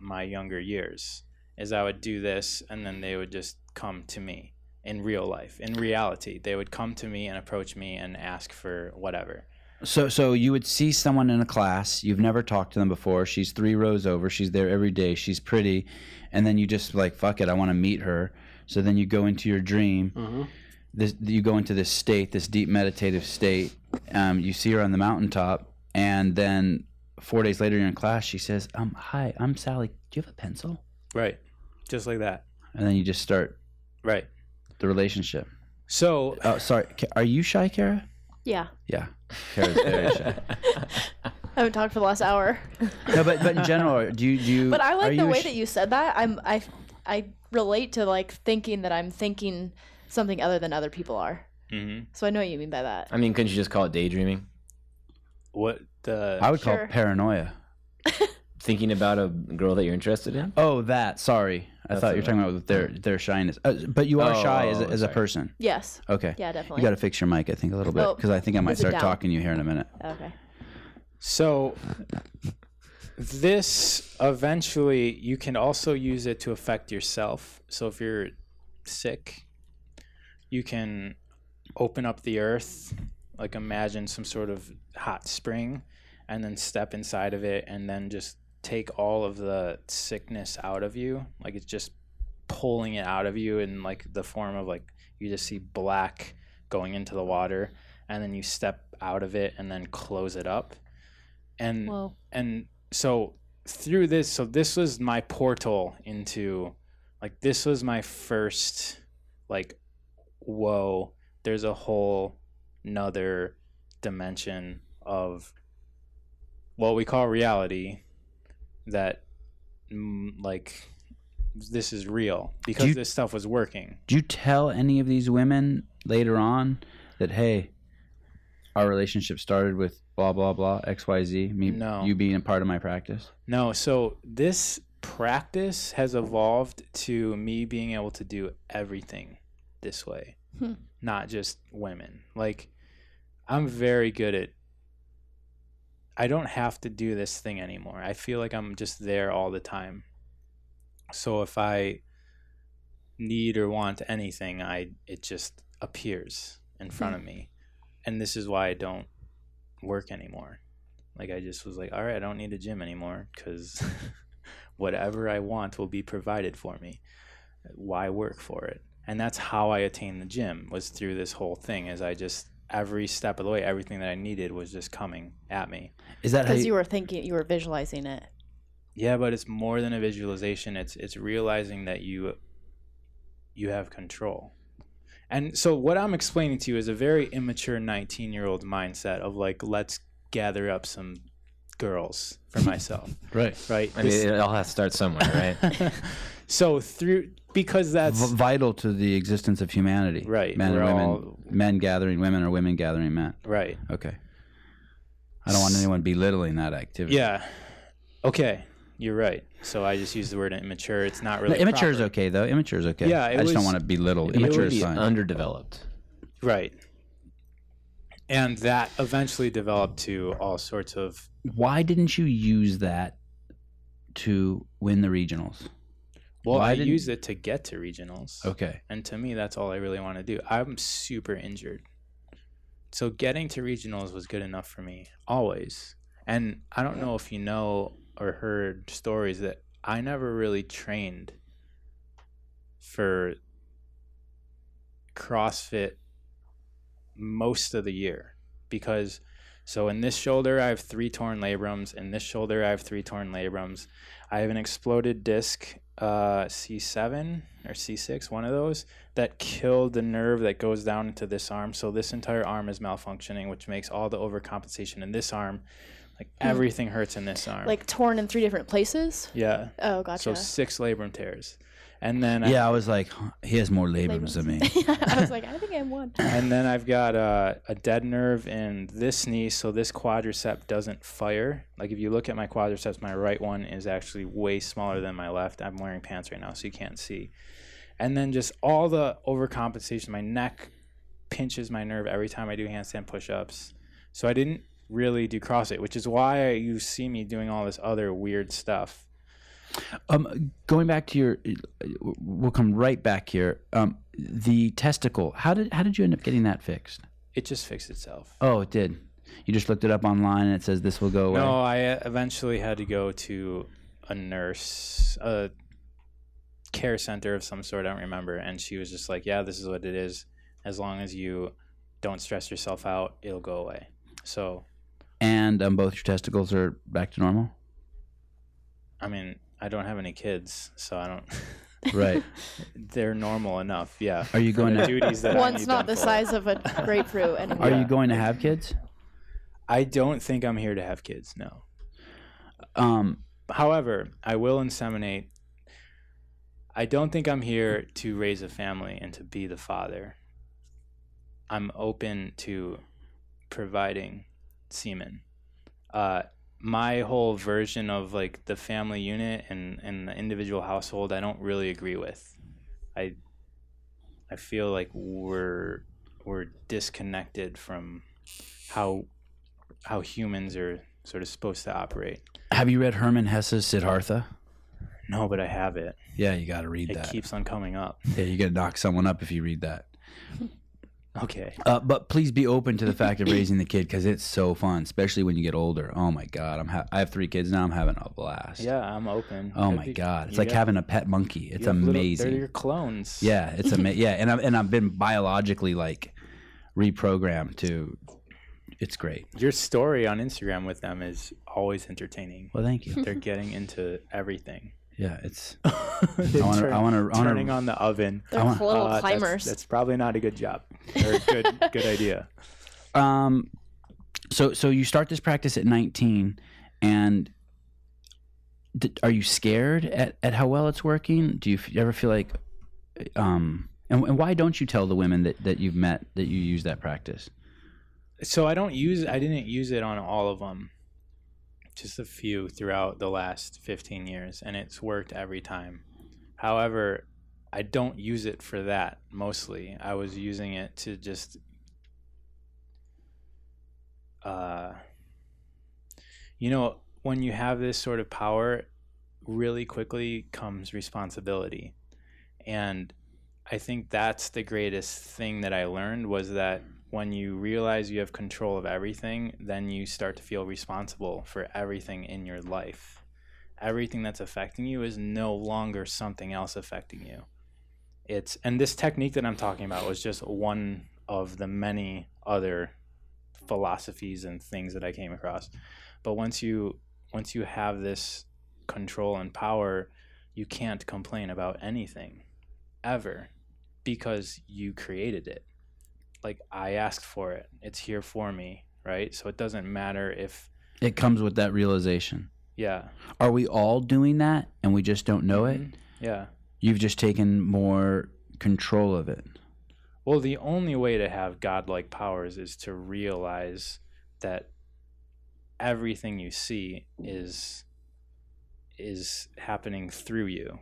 my younger years is I would do this and then they would just come to me in real life in reality they would come to me and approach me and ask for whatever
So, so you would see someone in a class you've never talked to them before. She's three rows over. She's there every day. She's pretty, and then you just like fuck it. I want to meet her. So then you go into your dream. This you go into this state, this deep meditative state. Um, you see her on the mountaintop, and then four days later you're in class. She says, "Um, hi, I'm Sally. Do you have a pencil?"
right just like that
And then you just start
right
the relationship.
so
Oh, sorry. Are you shy, Cara?
Yeah.
Yeah, Cara's very shy.
I haven't talked for the last hour.
No, but but in general, do you do? You,
But I like the way
sh-
that you said that. I'm I I relate to like thinking that I'm thinking something other than other people are.
mhm.
So I know what you mean by that.
I mean, couldn't you just call it daydreaming?
what the
I would call it paranoia.
Thinking about a girl that you're interested in?
Oh, that. Sorry, I
That's
thought you were
all
talking about their their shyness. Uh, but you are
Oh,
shy as a,
oh,
as a
sorry.
person.
Yes.
Okay.
Yeah, definitely.
You got to fix your mic, I think, a little bit,
Oh,
because I think I might
is it
start
down?
talking to you here in a minute.
okay.
so this eventually you can also use it to affect yourself so if you're sick you can open up the earth like imagine some sort of hot spring and then step inside of it and then just take all of the sickness out of you like it's just pulling it out of you in like the form of like you just see black going into the water and then you step out of it and then close it up and
Whoa.
and so through this so this was my portal into like this was my first like whoa there's a whole another dimension of what we call reality that mm, like this is real because
you-
this stuff was working
Do you tell any of these women later on that hey, our relationship started with blah blah blah X Y Z. Me,
No.
you being a part of my practice.
No, so this practice has evolved to me being able to do everything this way,
Hmm.
not just women. Like, I'm very good at. I don't have to do this thing anymore. I feel like I'm just there all the time. So if I need or want anything, I it just appears in hmm. front of me, and this is why I don't work anymore. Like I just was like, all right, I don't need a gym anymore because whatever I want will be provided for me. Why work for it? And that's how I attained the gym was through this whole thing. As I just every step of the way, everything that I needed was just coming at me.
Is that
Because
you,
you were thinking, you were visualizing it.
Yeah, but it's more than a visualization. It's it's realizing that you you have control. And so what I'm explaining to you is a very immature 19-year-old mindset of like let's gather up some girls for myself,
right?
right?
I mean,
This-
it all has to start somewhere, right?
so through because that's
V- vital to the existence of humanity.
Right,
Men
we're
women,
all-
men gathering women or women gathering men.
right.
Okay. I don't want anyone belittling that activity.
Yeah. Okay, you're right. So I just used the word immature. It's not
No,
really
immature is okay though. Immature is okay.
Yeah,
I
it
just don't want to belittle.
It
Immature
would
is
be
fine.
underdeveloped.
Right. And that eventually developed to all sorts of
Why didn't you use that to win the regionals?
Well,
Why
I
didn't-
use it to get to regionals.
Okay.
And to me that's all I really want to do. I'm super injured. So getting to regionals was good enough for me always. And I don't know if you know or heard stories that I never really trained for CrossFit most of the year because so in this shoulder I have three torn labrums, in this shoulder I have three torn labrums. I have an exploded disc uh, C7 or C6, one of those that killed the nerve that goes down into this arm. So this entire arm is malfunctioning, which makes all the overcompensation in this arm. Like everything hurts in this arm.
Like torn in three different places.
yeah.
Oh, gotcha.
So six labrum tears, and then
Yeah, I was like, huh, he has more labrums than me.
I was like, I think I'm one.
and then I've got uh, a dead nerve in this knee, so this quadricep doesn't fire. Like if you look at my quadriceps, my right one is actually way smaller than my left. I'm wearing pants right now, so you can't see. And then just all the overcompensation. My neck pinches my nerve every time I do handstand push-ups. So I didn't really do CrossFit, which is why you see me doing all this other weird stuff.
Um, going back to your, we'll come right back here. Um, the testicle. How did how did you end up getting that fixed?
It just fixed itself.
Oh, it did. You just looked it up online and it says this will go away.
No, I uh, eventually had to go to a nurse, a care center of some sort. I don't remember. And she was just like, "Yeah, this is what it is. As long as you don't stress yourself out, it'll go away." So,
And um, both your testicles are back to normal.
I mean, I don't have any kids, so I don't.
Right.
They're normal enough. Yeah.
Are you going to?
duties that
One's not the
for.
size of a grapefruit anymore.
Are
Yeah.
you going to have kids?
I don't think I'm here to have kids. No.
Um,
However, I will inseminate. I don't think I'm here to raise a family and to be the father. I'm open to providing semen. Uh, my whole version of like the family unit and, and the individual household, I don't really agree with. I I feel like we're we're disconnected from how how humans are sort of supposed to operate.
have you read Hermann Hesse's Siddhartha?
No, but I have it.
Yeah, you got to read
It
that.
keeps on coming up.
yeah, you got to knock someone up if you read that.
Okay.
Uh, but please be open to the fact of raising the kid because it's so fun, especially when you get older. Oh my god, I'm ha- I have three kids now. I'm having a blast.
Yeah, I'm open.
Oh my god, it's like
got-
having a pet monkey. It's
have little-
amazing.
they're your clones.
Yeah, it's amazing. yeah, and I've and I've been biologically like reprogrammed to. It's great.
Your story on Instagram with them is always entertaining.
Well, thank you.
They're getting into everything.
Yeah, it's.
They're
wanna-
turn-
I wanna- I wanna-
turning on the oven.
They're
I want-
little
Uh, that's-
climbers.
That's, probably not a good job or a good good idea.
Um, so so you start this practice at 19, and d- are you scared at, at how well it's working? Do you f- ever feel like, um, and, and why don't you tell the women that, that you've met that you use that practice?
so I don't use I didn't use it on all of them. Just a few throughout the last 15 years and it's worked every time. However, I don't use it for that mostly. I was using it to just uh you know, when you have this sort of power, really quickly comes responsibility. And I think that's the greatest thing that I learned was that when you realize you have control of everything, then you start to feel responsible for everything in your life. Everything that's affecting you is no longer something else affecting you. It's and this technique that I'm talking about was just one of the many other philosophies and things that I came across. But once you once you have this control and power, you can't complain about anything ever because you created it. Like I asked for it. It's here for me, right? So it doesn't matter if
It comes with that realization.
yeah.
Are we all doing that and we just don't know it?
Mhm. Yeah.
You've just taken more control of it.
Well, the only way to have godlike powers is to realize that everything you see is is happening through you.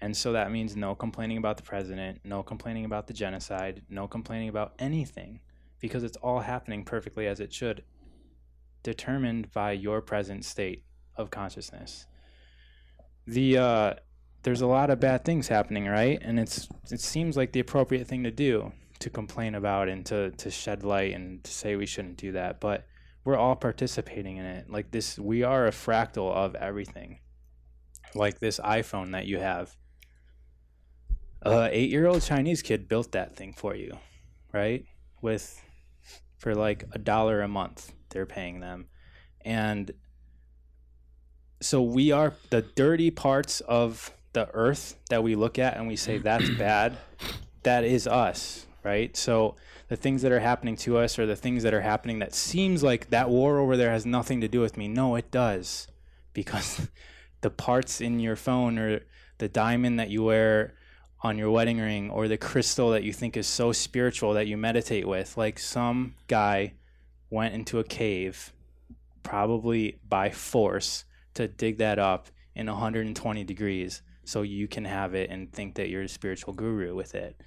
And so that means no complaining about the president, no complaining about the genocide, no complaining about anything because it's all happening perfectly as it should determined by your present state of consciousness. The uh there's a lot of bad things happening, right? And it's it seems like the appropriate thing to do to complain about and to to shed light and to say we shouldn't do that, but we're all participating in it. Like this we are a fractal of everything. Like this iPhone that you have. A 8-year-old Chinese kid built that thing for you, right? With for like a dollar a month they're paying them. And so we are the dirty parts of the earth that we look at and we say that's bad that is us right so the things that are happening to us or the things that are happening that seems like that war over there has nothing to do with me no it does because the parts in your phone or the diamond that you wear on your wedding ring or the crystal that you think is so spiritual that you meditate with like some guy went into a cave probably by force to dig that up in 120 degrees so you can have it and think that you're a spiritual guru with it.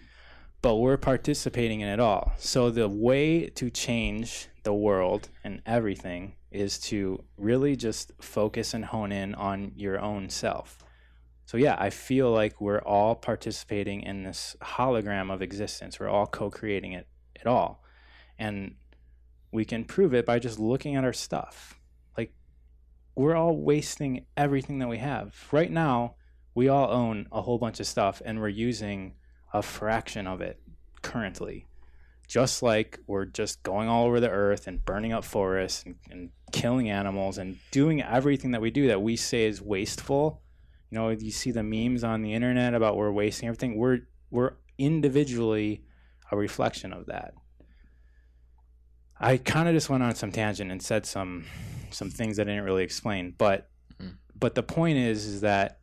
But we're participating in it all. So the way to change the world and everything is to really just focus and hone in on your own self. So yeah, I feel like we're all participating in this hologram of existence. We're all co-creating it at all. And we can prove it by just looking at our stuff Like, we're all wasting everything that we have. Right now, we all own a whole bunch of stuff and we're using a fraction of it currently. Just like we're just going all over the earth and burning up forests and, and killing animals and doing everything that we do that we say is wasteful. You know, you see the memes on the internet about we're wasting everything. We're we're individually a reflection of that. I kind of just went on some tangent and said some some things I didn't really explain, but
Mm.
but the point is is that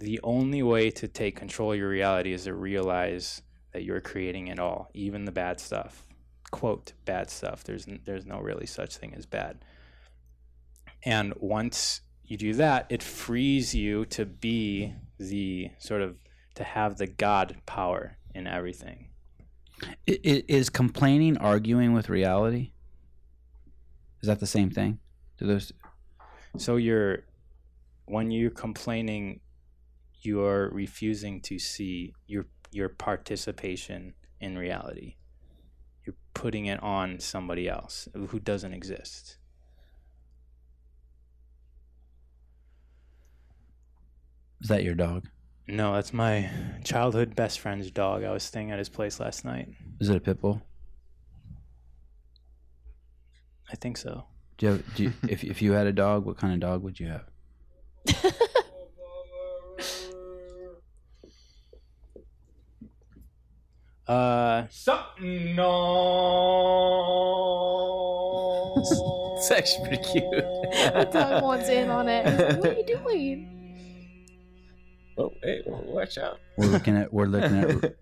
the only way to take control of your reality is to realize that you're creating it all, even the bad stuff. Quote bad stuff. There's n- there's no really such thing as bad. And once you do that, it frees you to be the sort of to have the God power in everything.
Is complaining arguing with reality? Is that the same thing? Do those?
So you're when you're complaining, you're refusing to see your your participation in reality. You're putting it on somebody else who doesn't exist.
Is that your dog?
No, that's my childhood best friend's dog. I was staying at his place last night.
Is it a pit bull?
I think so.
Do you have, do you, if if you had a dog, what kind of dog would you have?
Uh,
Something no.
It's actually pretty cute.
the dog wants in on it. What are you doing?
Oh, hey, watch out.
We're looking at we're looking at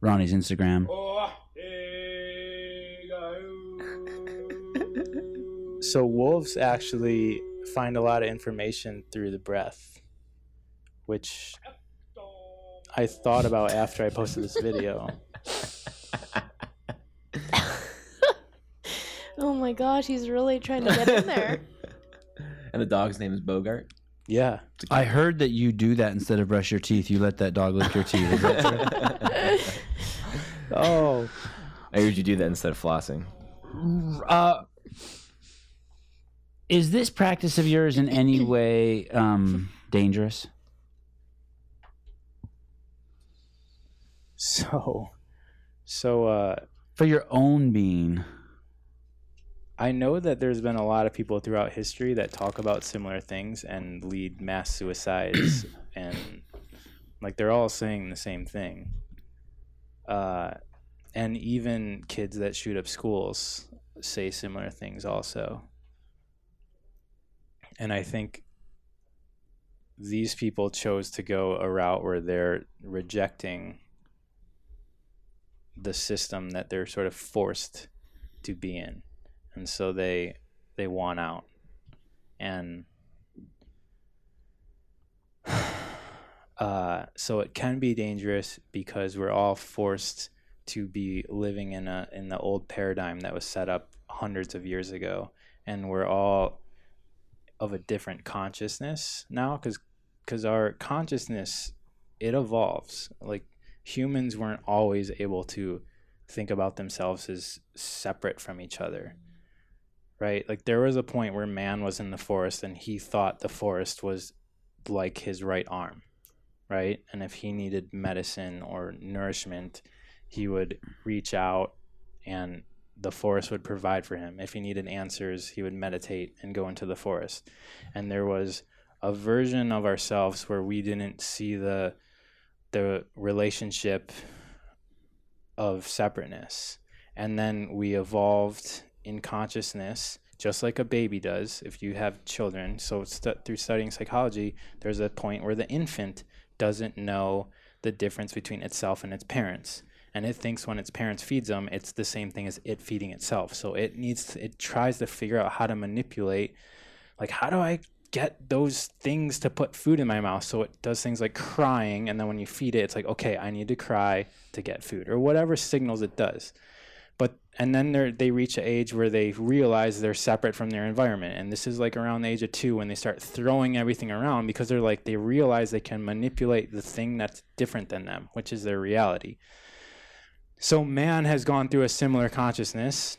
Ronnie's Instagram.
Oh, so wolves actually find a lot of information through the breath, which I thought about after I posted this video.
Oh my gosh, he's really trying to get in there.
and the dog's name is Bogart.
Yeah.
I heard that you do that instead of brush your teeth. You let that dog lick your teeth. Is that true?
Oh.
I heard you do that instead of flossing.
uh, is this practice of yours in any way um, dangerous?
So, so uh,
For your own being.
I know that there's been a lot of people throughout history that talk about similar things and lead mass suicides, and like they're all saying the same thing. Uh, and even kids that shoot up schools say similar things also. And I think these people chose to go a route where they're rejecting the system that they're sort of forced to be in and so they they want out. And uh, so it can be dangerous because we're all forced to be living in a in the old paradigm that was set up hundreds of years ago. And we're all of a different consciousness now because because our consciousness it evolves. Like humans weren't always able to think about themselves as separate from each other right? Like there was a point where man was in the forest and he thought the forest was like his right arm right? And if he needed medicine or nourishment he would reach out and the forest would provide for him. If he needed answers he would meditate and go into the forest. And there was a version of ourselves where we didn't see the the relationship of separateness. And then we evolved in consciousness just like a baby does if you have children. So stu- through studying psychology there's a point where the infant doesn't know the difference between itself and its parents. And it thinks when its parents feeds them it's the same thing as it feeding itself. So it needs to, it tries to figure out how to manipulate like how do i get those things to put food in my mouth? So it does things like crying and then when you feed it it's like okay i need to cry to get food or whatever signals it does but and then they they reach an age where they realize they're separate from their environment. And this is like around the age of two when they start throwing everything around because they're like they realize they can manipulate the thing that's different than them which is their reality. So man has gone through a similar consciousness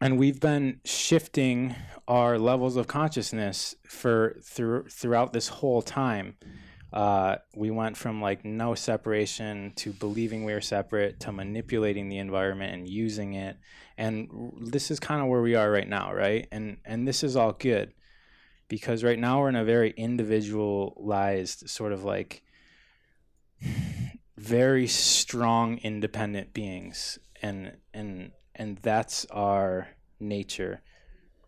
and we've been shifting our levels of consciousness for through, throughout this whole time uh, we went from like no separation to believing we were separate to manipulating the environment and using it. And this is kind of where we are right now right? And and this is all good because right now we're in a very individualized sort of like very strong independent beings. And and and that's our nature.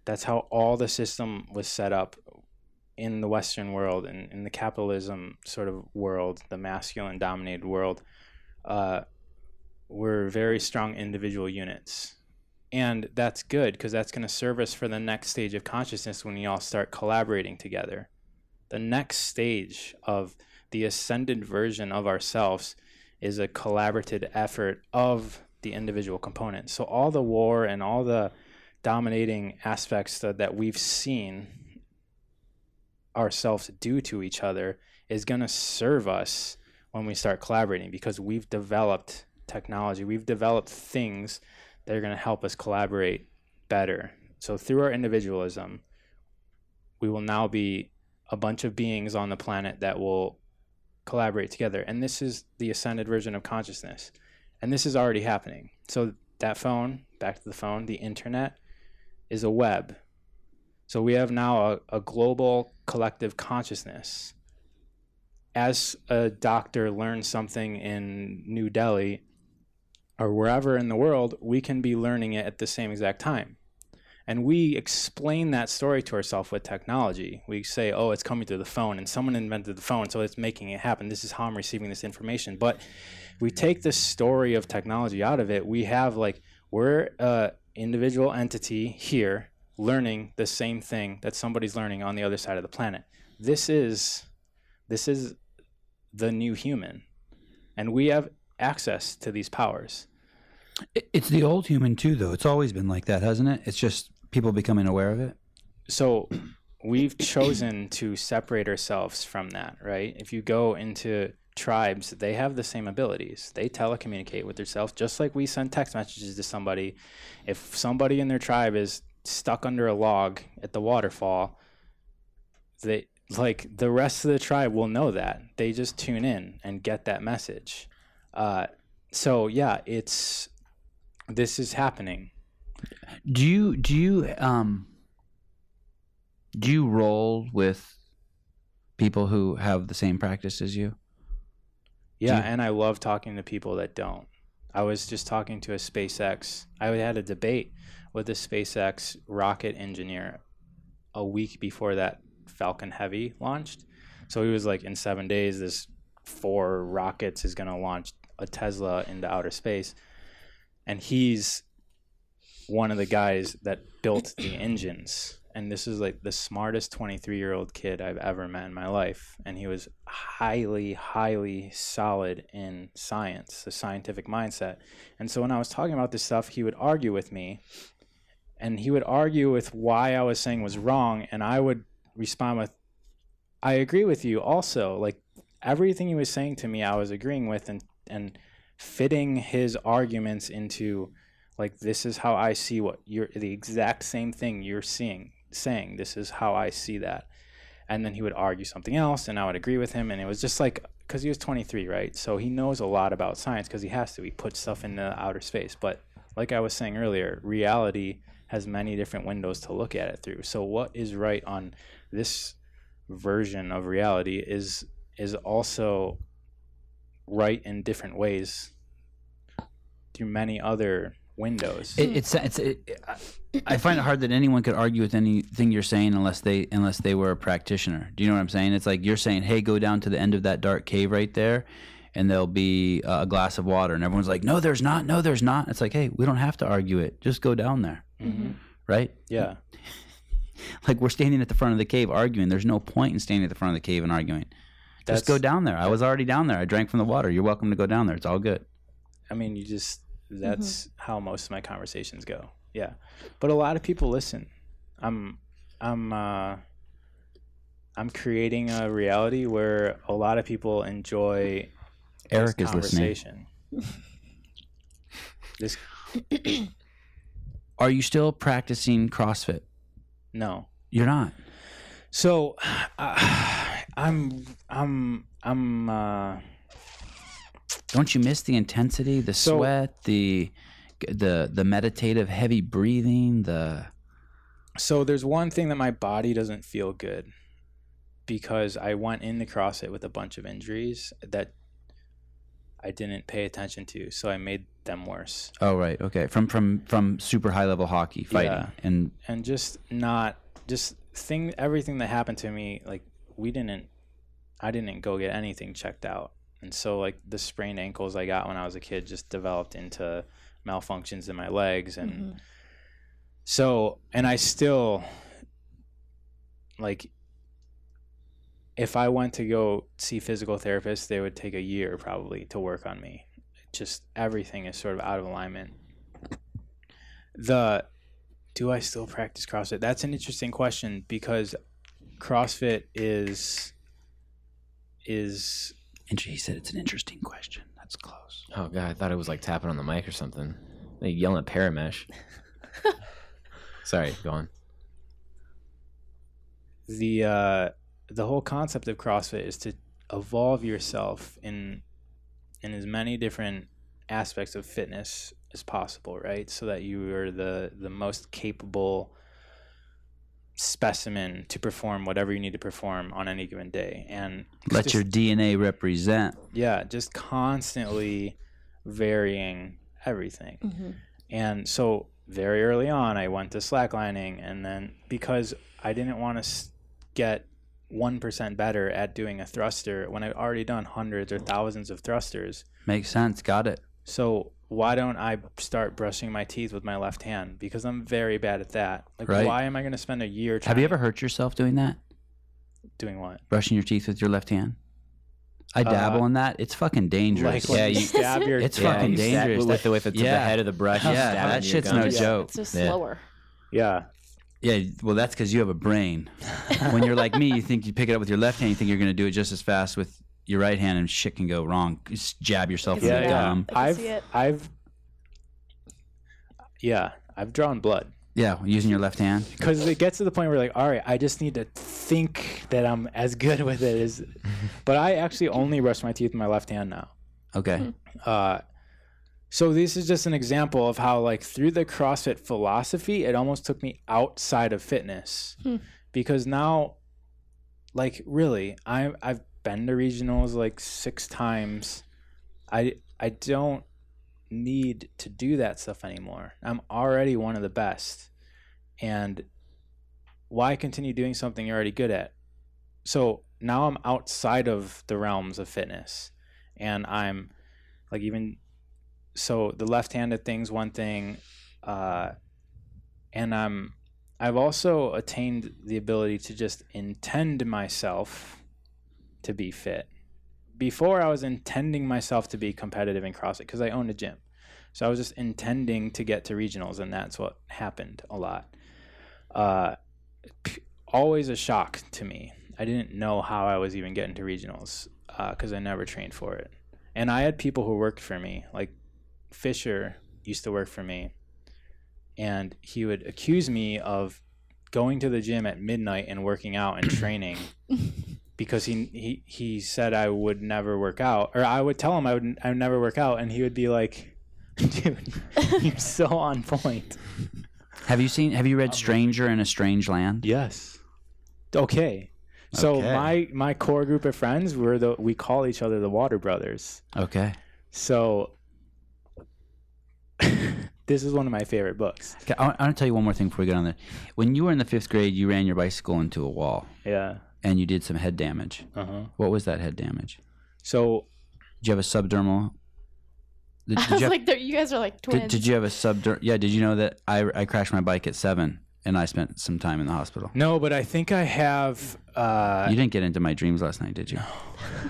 That's how all the system was set up in the western world and in the capitalism sort of world the masculine dominated world uh, we're very strong individual units and that's good because that's going to serve us for the next stage of consciousness when we all start collaborating together the next stage of the ascended version of ourselves is a collaborative effort of the individual components. So all the war and all the dominating aspects that, that we've seen ourselves do to each other is going to serve us when we start collaborating because we've developed technology, we've developed things that are going to help us collaborate better. So through our individualism, we will now be a bunch of beings on the planet that will collaborate together. And this is the ascended version of consciousness. And this is already happening. So that phone, back to the phone, the internet is a web. So we have now a, a global collective consciousness. As a doctor learns something in New Delhi or wherever in the world, we can be learning it at the same exact time. And we explain that story to ourselves with technology. We say, oh, it's coming through the phone, and someone invented the phone, so it's making it happen. This is how I'm receiving this information. But we take the story of technology out of it, we have like we're a individual entity here learning the same thing that somebody's learning on the other side of the planet. This is this is the new human. And we have access to these powers.
It's the old human too, though. It's always been like that, hasn't it? It's just people becoming aware of it.
so we've chosen to separate ourselves from that, right? If you go into tribes, they have the same abilities. They telecommunicate with themselves just like we send text messages to somebody. If somebody in their tribe is stuck under a log at the waterfall, they like the rest of the tribe will know that. They just tune in and get that message. Uh, so yeah, it's this is happening.
Do you do you um do you roll with people who have the same practice as you?
Yeah,
you-
and I love talking to people that don't. I was just talking to a SpaceX. I had a debate with a SpaceX rocket engineer a week before that Falcon Heavy launched. So he was like, in seven days, this four rockets is going to launch a Tesla into outer space. And he's one of the guys that built the engines. And this is like the smartest 23 year old kid I've ever met in my life. And he was highly, highly solid in science, the scientific mindset. And so when I was talking about this stuff, he would argue with me and he would argue with why I was saying was wrong. And I would respond with, I agree with you also. Like everything he was saying to me, I was agreeing with and, and fitting his arguments into like this is how I see what you're the exact same thing you're seeing saying this is how I see that and then he would argue something else and I would agree with him and it was just like cuz he was 23 right so he knows a lot about science cuz he has to he puts stuff into outer space but like I was saying earlier reality has many different windows to look at it through so what is right on this version of reality is is also right in different ways through many other windows.
It, it's it's it, I- find it hard that anyone could argue with anything you're saying unless they unless they were a practitioner. Do you know what I'm saying? It's like you're saying, "Hey, go down to the end of that dark cave right there." And there'll be a glass of water, and everyone's like, "No, there's not. No, there's not." It's like, "Hey, we don't have to argue it. Just go down there."
Mhm.
right?
Yeah.
Like we're standing at the front of the cave arguing. There's no point in standing at the front of the cave and arguing.
That's,
Just go down there. I was already down there. I drank from the water. You're welcome to go down there. It's all good.
I mean, you just that's how most of my conversations go. Yeah. But a lot of people listen. I'm I'm uh I'm creating a reality where a lot of people enjoy
Eric
this
is listening.
conversation. this
Are you still practicing CrossFit?
no.
You're not.
So uh, I'm I'm I'm uh
Don't you miss the intensity, the
So-
sweat, the the the meditative heavy breathing, the
So there's one thing that my body doesn't feel good because I went into CrossFit with a bunch of injuries that I didn't pay attention to, so I made them worse.
Oh right, okay. From from from super high level hockey fighting
Yeah.
and
And just not just thing everything that happened to me like we didn't I didn't go get anything checked out. And so like the sprained ankles I got when I was a kid just developed into malfunctions in my legs and
Mhm.
So, and I still like if I went to go see physical therapists, they would take a year probably to work on me. Just everything is sort of out of alignment. The do I still practice CrossFit? That's an interesting question because CrossFit is is
and he said it's an interesting question. That's close.
Oh god, I thought it was like tapping on the mic or something. Like yelling at Paramesh. Sorry, go on.
the uh, the whole concept of CrossFit is to evolve yourself in in as many different aspects of fitness as possible, right? So that you are the the most capable specimen to perform whatever you need to perform on any given day, and
Let
just-
your DNA represent.
yeah, just constantly varying everything.
Mhm.
And so very early on, I went to slacklining, and then because I didn't want to get one percent better at doing a thruster when I've already done hundreds or thousands of thrusters.
Makes sense. Got it.
So why don't I start brushing my teeth with my left hand? Because I'm very bad at that. Like,
Right.
why am I going to spend a year? Trying
Have you ever hurt yourself doing that?
doing what?
Brushing your teeth with your left hand? I dabble
Uh,
in that. It's fucking dangerous.
Like
Yeah,
you
you-
stab your. Teeth.
It's
Yeah,
fucking
you
dangerous.
with the with the, to the
Yeah.
head of the brush. you
Yeah, that
into your
shit's no
gums.
joke.
It's just
Yeah.
slower.
yeah.
Yeah, well, that's because you have a brain. when you're like me, you think you pick it up with your left hand, you think you're going to do it just as fast with your right hand, and shit can go wrong. Just jab yourself in
Yeah,
the
yeah.
gum.
I can
I've
it.
I've yeah, I've drawn blood
Yeah, using your left hand.
because it gets to the point where like, all right, I just need to think that I'm as good with it as. But I actually only brush my teeth with my left hand now.
Okay.
Uh, so this is just an example of how like through the CrossFit philosophy, it almost took me outside of fitness
Hmm.
because now, like really, I I've been to regionals like six times. I I don't need to do that stuff anymore. I'm already one of the best, and why continue doing something you're already good at? So now I'm outside of the realms of fitness, and I'm like even so the left-handed thing's one thing uh and i'm i've also attained the ability to just intend myself to be fit. Before i was intending myself to be competitive in crossfit because i owned a gym. So i was just intending to get to regionals and that's what happened a lot. Uh always a shock to me. I didn't know how i was even getting to regionals because i never trained for it. And I had people who worked for me, like Fisher used to work for me, and he would accuse me of going to the gym at midnight and working out and training because he he he said I would never work out, or I would tell him I would I would never work out, and he would be like, "Dude, you're so on point."
Have you seen? Have you read um, Stranger in a Strange Land?
Yes. Okay. So
Okay.
my my core group of friends were the we call each other the Water Brothers.
Okay.
So this is one of my favorite books.
Okay, I, I want to tell you one more thing before we get on there. When you were in the fifth grade, you ran your bicycle into a wall
Yeah.
and you did some head damage.
Uh-huh.
What was that head damage?
So
Did you have a subdermal? Did,
I was
you
like, you guys are like twins.
did, did you have a subder? Yeah. Did you know that I I crashed my bike at seven and I spent some time in the hospital?
no, but I think I have uh
You didn't get into my dreams last night, did you?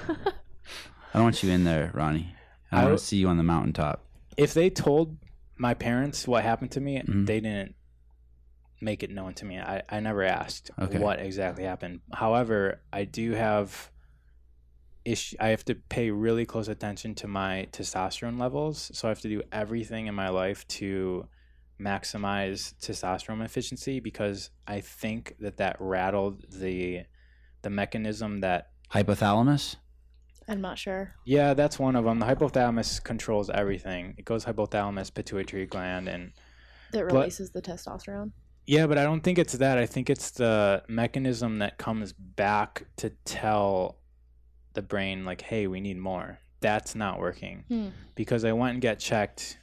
I don't want you in there, Ronnie. I
I
want to see you on the mountaintop.
If they told my parents what happened to me,
Mhm.
they didn't make it known to me. I, I never asked
Okay.
what exactly happened. However, I do have issue I have to pay really close attention to my testosterone levels. So I have to do everything in my life to maximize testosterone efficiency because I think that that rattled the the mechanism that
Hypothalamus.
I'm not sure.
yeah, that's one of them. The hypothalamus controls everything. It goes hypothalamus, pituitary gland, and
That
But-
releases the testosterone.
yeah, but I don't think it's that. I think it's the mechanism that comes back to tell the brain, like, hey, we need more. That's not working
Hmm.
because I went and got checked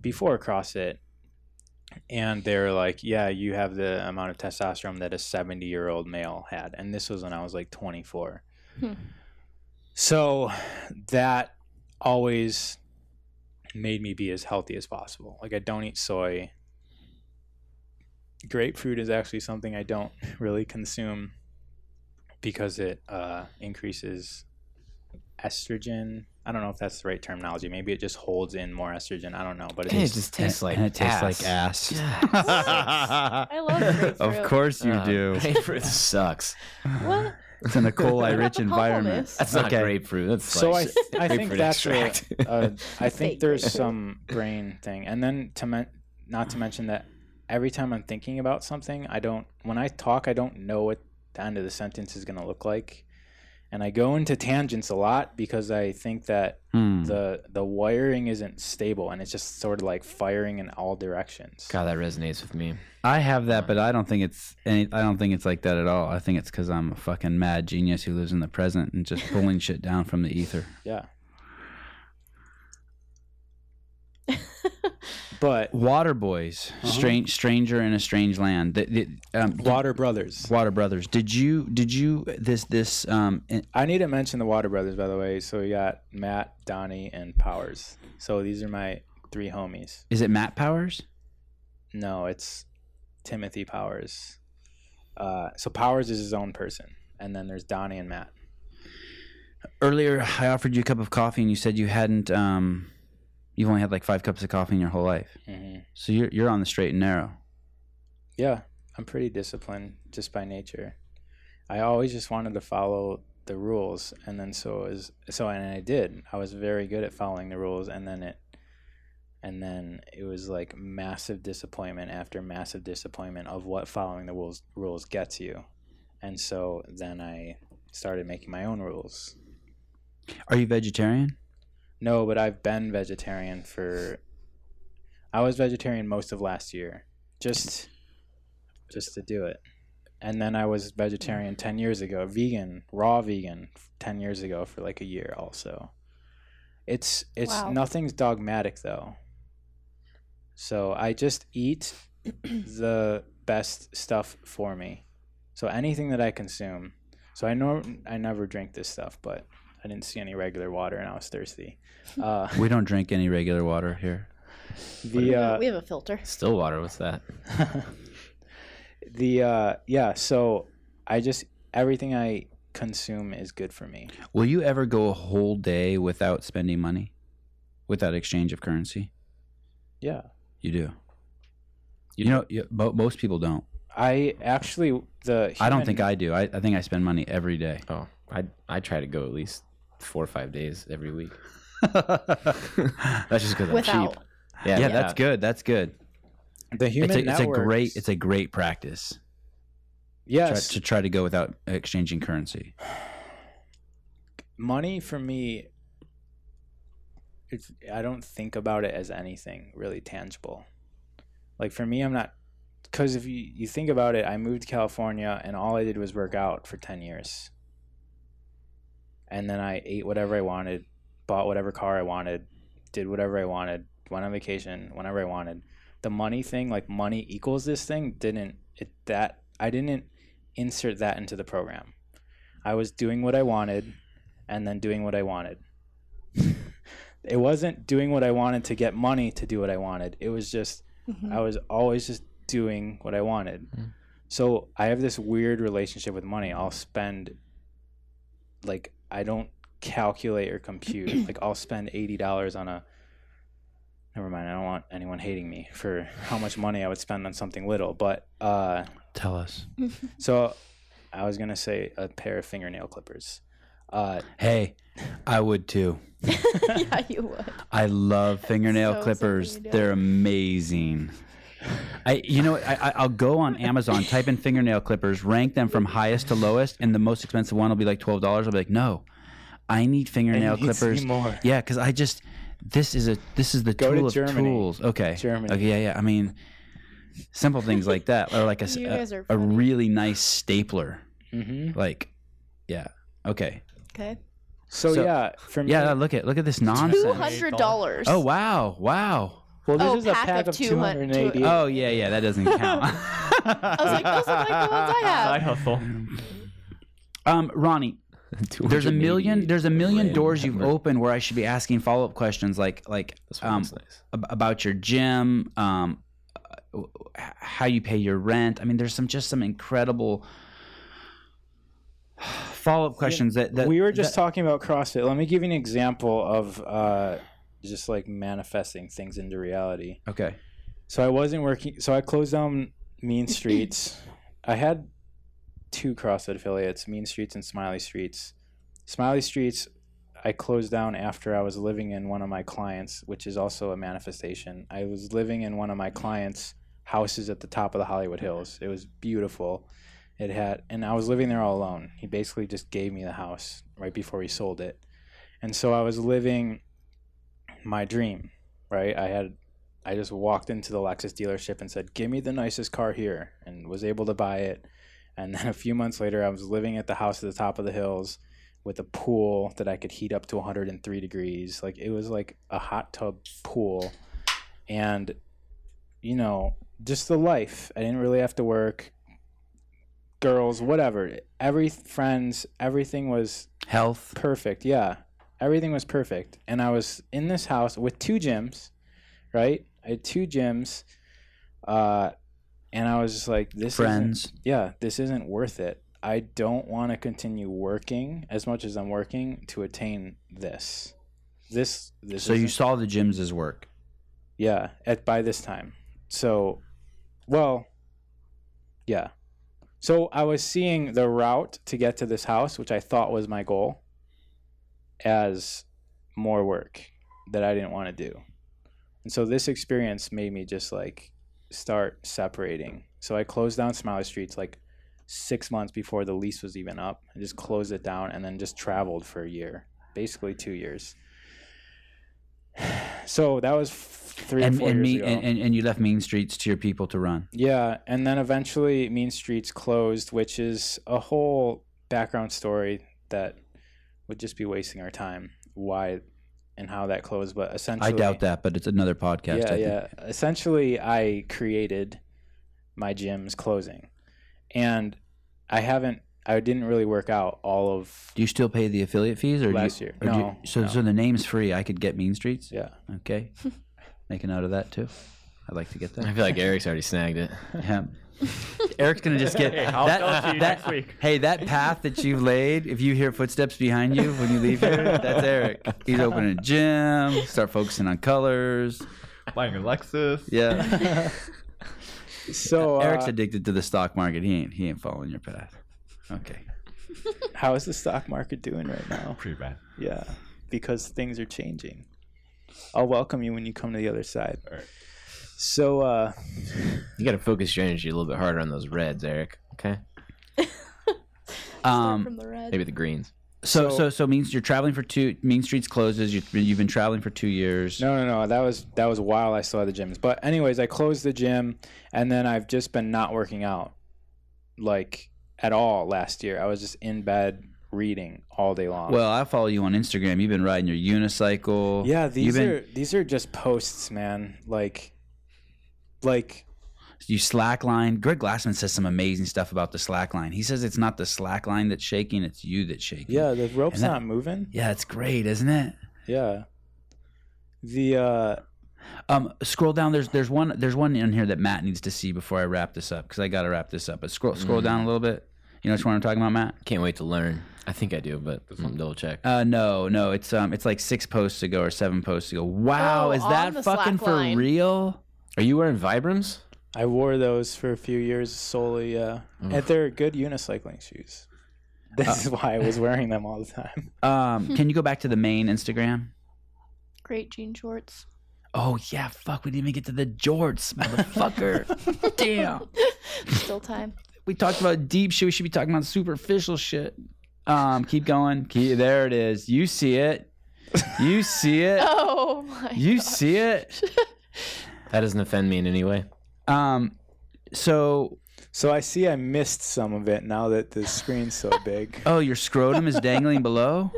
before CrossFit, and they're like, yeah, you have the amount of testosterone that a 70 year old male had. And this was when I was like 24.
Hmm.
So that always made me be as healthy as possible. Like I don't eat soy. Grapefruit is actually something I don't really consume because it uh, increases estrogen. I don't know if that's the right terminology. Maybe it just holds in more estrogen. I don't know, but it
It
is.
just tastes like
and it tastes
ass.
like ass.
I love grapefruit.
of course you
Uh,
do.
Grapefruit sucks.
What?
It's in a coli rich environment.
That's not
Okay.
grapefruit. That's
so I,
like
I think that's a,
extract.
Uh, a, I think there's some brain thing, and then to men- not to mention that every time I'm thinking about something, I don't when I talk, I don't know what the end of the sentence is going to look like, and I go into tangents a lot because I think that
Hmm.
the the wiring isn't stable, and it's just sort of like firing in all directions.
God, that resonates with me.
I have that, but I don't think it's any. I don't think it's like that at all. I think it's because I'm a fucking mad genius who lives in the present and just pulling shit down from the ether.
Yeah. but
Water Boys, strange stranger in a strange land. The, the, um,
Water Brothers.
Water Brothers. Did you did you this this um in-
I need to mention the Water Brothers, by the way. So we got Matt, Donnie, and Powers. So these are my three homies.
is it Matt Powers?
No, it's Timothy Powers. Uh, so Powers is his own person, and then there's Donnie and Matt.
Earlier, I offered you a cup of coffee, and you said you hadn't. Um, you've only had like five cups of coffee in your whole life,
hmm
so you're you're on the straight and narrow.
Yeah, I'm pretty disciplined just by nature. I always just wanted to follow the rules, and then so is so, and I did. I was very good at following the rules, and then it, and then it was like massive disappointment after massive disappointment of what following the rules rules gets you, and so then I started making my own rules.
Are you vegetarian?
No, but I've been vegetarian for. I was vegetarian most of last year, just, just to do it, and then I was vegetarian ten years ago, vegan, raw vegan, ten years ago for like a year also. It's it's
Wow.
nothing's dogmatic though. So I just eat the best stuff for me. So anything that I consume. So I know I never drink this stuff, but I didn't see any regular water and I was thirsty. Uh,
We don't drink any regular water here.
the uh,
we have a filter.
Still water. What's that?
the uh, yeah. So I just everything I consume is good for me.
Will you ever go a whole day without spending money, without exchange of currency?
Yeah.
You do. You, know, you, mo- most people don't.
I actually the
I don't think I do. I, I think I spend money every day.
Oh, I I try to go at least four or five days every week. That's just because I'm
Without.
cheap. Yeah,
yeah, that's good. That's good.
the human
It's a, it's a great it's a great practice try,
yes
to try to go without exchanging currency.
money for me it's i don't think about it as anything really tangible like for me i'm not because if you, you think about it i moved to california and all i did was work out for 10 years and then i ate whatever i wanted bought whatever car i wanted did whatever i wanted went on vacation whenever i wanted the money thing like money equals this thing didn't it that i didn't insert that into the program i was doing what i wanted and then doing what I wanted. it wasn't doing what I wanted to get money to do what I wanted. It was just
Mhm.
I was always just doing what I wanted.
Mm.
So I have this weird relationship with money. I'll spend like I don't calculate or compute. like I'll spend eighty dollars on a never mind, I don't want anyone hating me for how much money I would spend on something little. But uh
Tell us.
so I was gonna say a pair of fingernail clippers. Uh
Hey, I would too.
yeah, you would.
I love fingernail
so
clippers.
something you do.
They're amazing. I, you know, I, I- I'll go on Amazon, type in fingernail clippers, rank them from highest to lowest, and the most expensive one will be like twelve dollars. I'll be like, no, I need fingernail
It needs
clippers.
more.
Yeah, because I just this is a this is the
Go to
tool of
Germany.
tools. Okay,
Germany.
Okay, yeah, yeah. I mean, simple things like that, or like a s-
You
a, a really nice stapler.
Mm-hmm.
Like, yeah, okay,
Okay.
So,
So-
yeah, for me,
yeah. Look at look at this
Two
nonsense.
hundred dollars.
Oh wow, wow.
Well, this
Oh,
is a
pack
pack
of
of
200
280.
Oh yeah, yeah. That doesn't count.
I was like, those are like the ones I have.
hustle.
um, Ronnie, there's a million there's a million doors you've opened where I should be asking follow up questions like like um,
nice.
ab- about your gym, um, uh, how you pay your rent. I mean, there's some just some incredible follow up questions that, that
we were just
that-
talking about CrossFit. Let me give you an example of uh, just like manifesting things into reality.
okay.
So I wasn't working. So I closed down Mean Streets. I had two CrossFit affiliates, Mean Streets and Smiley Streets. Smiley Streets, I closed down after I was living in one of my clients, which is also a manifestation. I was living in one of my clients' houses at the top of the Hollywood Hills. It was beautiful. It had, and I was living there all alone. He basically just gave me the house right before he sold it, and so I was living my dream. Right, I had I just walked into the Lexus dealership and said, "Give me the nicest car here," and was able to buy it. And then a few months later, I was living at the house at the top of the hills with a pool that I could heat up to 103 degrees. Like it was like a hot tub pool, and you know, just the life. I didn't really have to work. Girls, whatever. Every friends, everything was
Health.
perfect. Yeah. Everything was perfect. And I was in this house with two gyms, right? I had two gyms. Uh and I was just like this isn't-
Friends.
yeah, this isn't worth it. I don't want to continue working as much as I'm working to attain this. This this
So you saw the gyms as work.
yeah, at by this time. So, well, yeah. So I was seeing the route to get to this house, which I thought was my goal, as more work that I didn't want to do. And so this experience made me just like start separating. So I closed down Smiley Streets like six months before the lease was even up. I just closed it down and then just traveled for a year, basically two years. So that was three or
And
four
and,
years
me, and and you left Mean Streets to your people to run.
Yeah, and then eventually Mean Streets closed, which is a whole background story that would just be wasting our time. Why and how that closed, but essentially,
I doubt that, but it's another podcast.
Yeah,
I think.
yeah. Essentially, I created my gym's closing, and I haven't. I didn't really work out all of
Do you still pay the affiliate fees, or
last
you,
year.
or do you-
No,
so
no.
so the name's free. I could get Mean Streets.
yeah.
Okay. Make a note of that too. I'd like to get that.
I feel like Eric's already snagged it.
Yeah. Eric's gonna just get
I'll
that.
tell it you
that-
next week.
Hey, that path that you've laid. If you hear footsteps behind you when you leave here, that's Eric. He's opening a gym. Start focusing on colors.
Buying a Lexus.
Yeah.
So uh,
Eric's addicted to the stock market. He ain't. He ain't following your path. Okay.
how is the stock market doing right now?
Pretty bad.
Yeah, because things are changing. I'll welcome you when you come to the other side.
All right.
So, uh,
You got to focus your energy a little bit harder on those reds, Eric. Okay,
Um.
from the
maybe the greens.
So
So-
so so means you're traveling for two. Mean Streets closes. You've been, you've been traveling for two years.
no, no, no, that was that was while I still had the gyms. But anyways, I closed the gym, and then I've just been not working out, like at all. Last year, I was just in bed reading all day long.
Well, I follow you on Instagram. You've been riding your unicycle.
yeah, these
been,
are these are just posts, man. Like, like
you slackline. Greg Glassman says some amazing stuff about the slackline. He says it's not the slackline that's shaking; it's you that's shaking.
yeah, the rope's
that-
not moving.
yeah, it's great, isn't it?
Yeah, the uh,
Um, scroll down. There's there's one there's one in here that Matt needs to see before I wrap this up because I got to wrap this up. But scroll scroll down a little bit. You know which one I'm talking about, Matt?
Can't wait to learn. I think I do, but I'm double check.
Uh, no, no, it's um, it's like six posts ago or seven posts ago. Wow,
Oh,
is that fucking for
line.
real?
Are you wearing Vibrams?
I wore those for a few years solely. Uh, and they're good unicycling shoes. This is why I was wearing them all the time.
Um, can you go back to the main Instagram?
Great jean shorts.
Oh yeah, fuck, we didn't even get to the jorts, motherfucker. Damn.
Still time.
We talked about deep shit. We should be talking about superficial shit. Um, keep going. Keep, there it is. You see it. You see it.
Oh my.
You see it.
That doesn't offend me in any way.
Um, so
So I see I missed some of it now that the screen's so big.
oh, your scrotum is dangling below.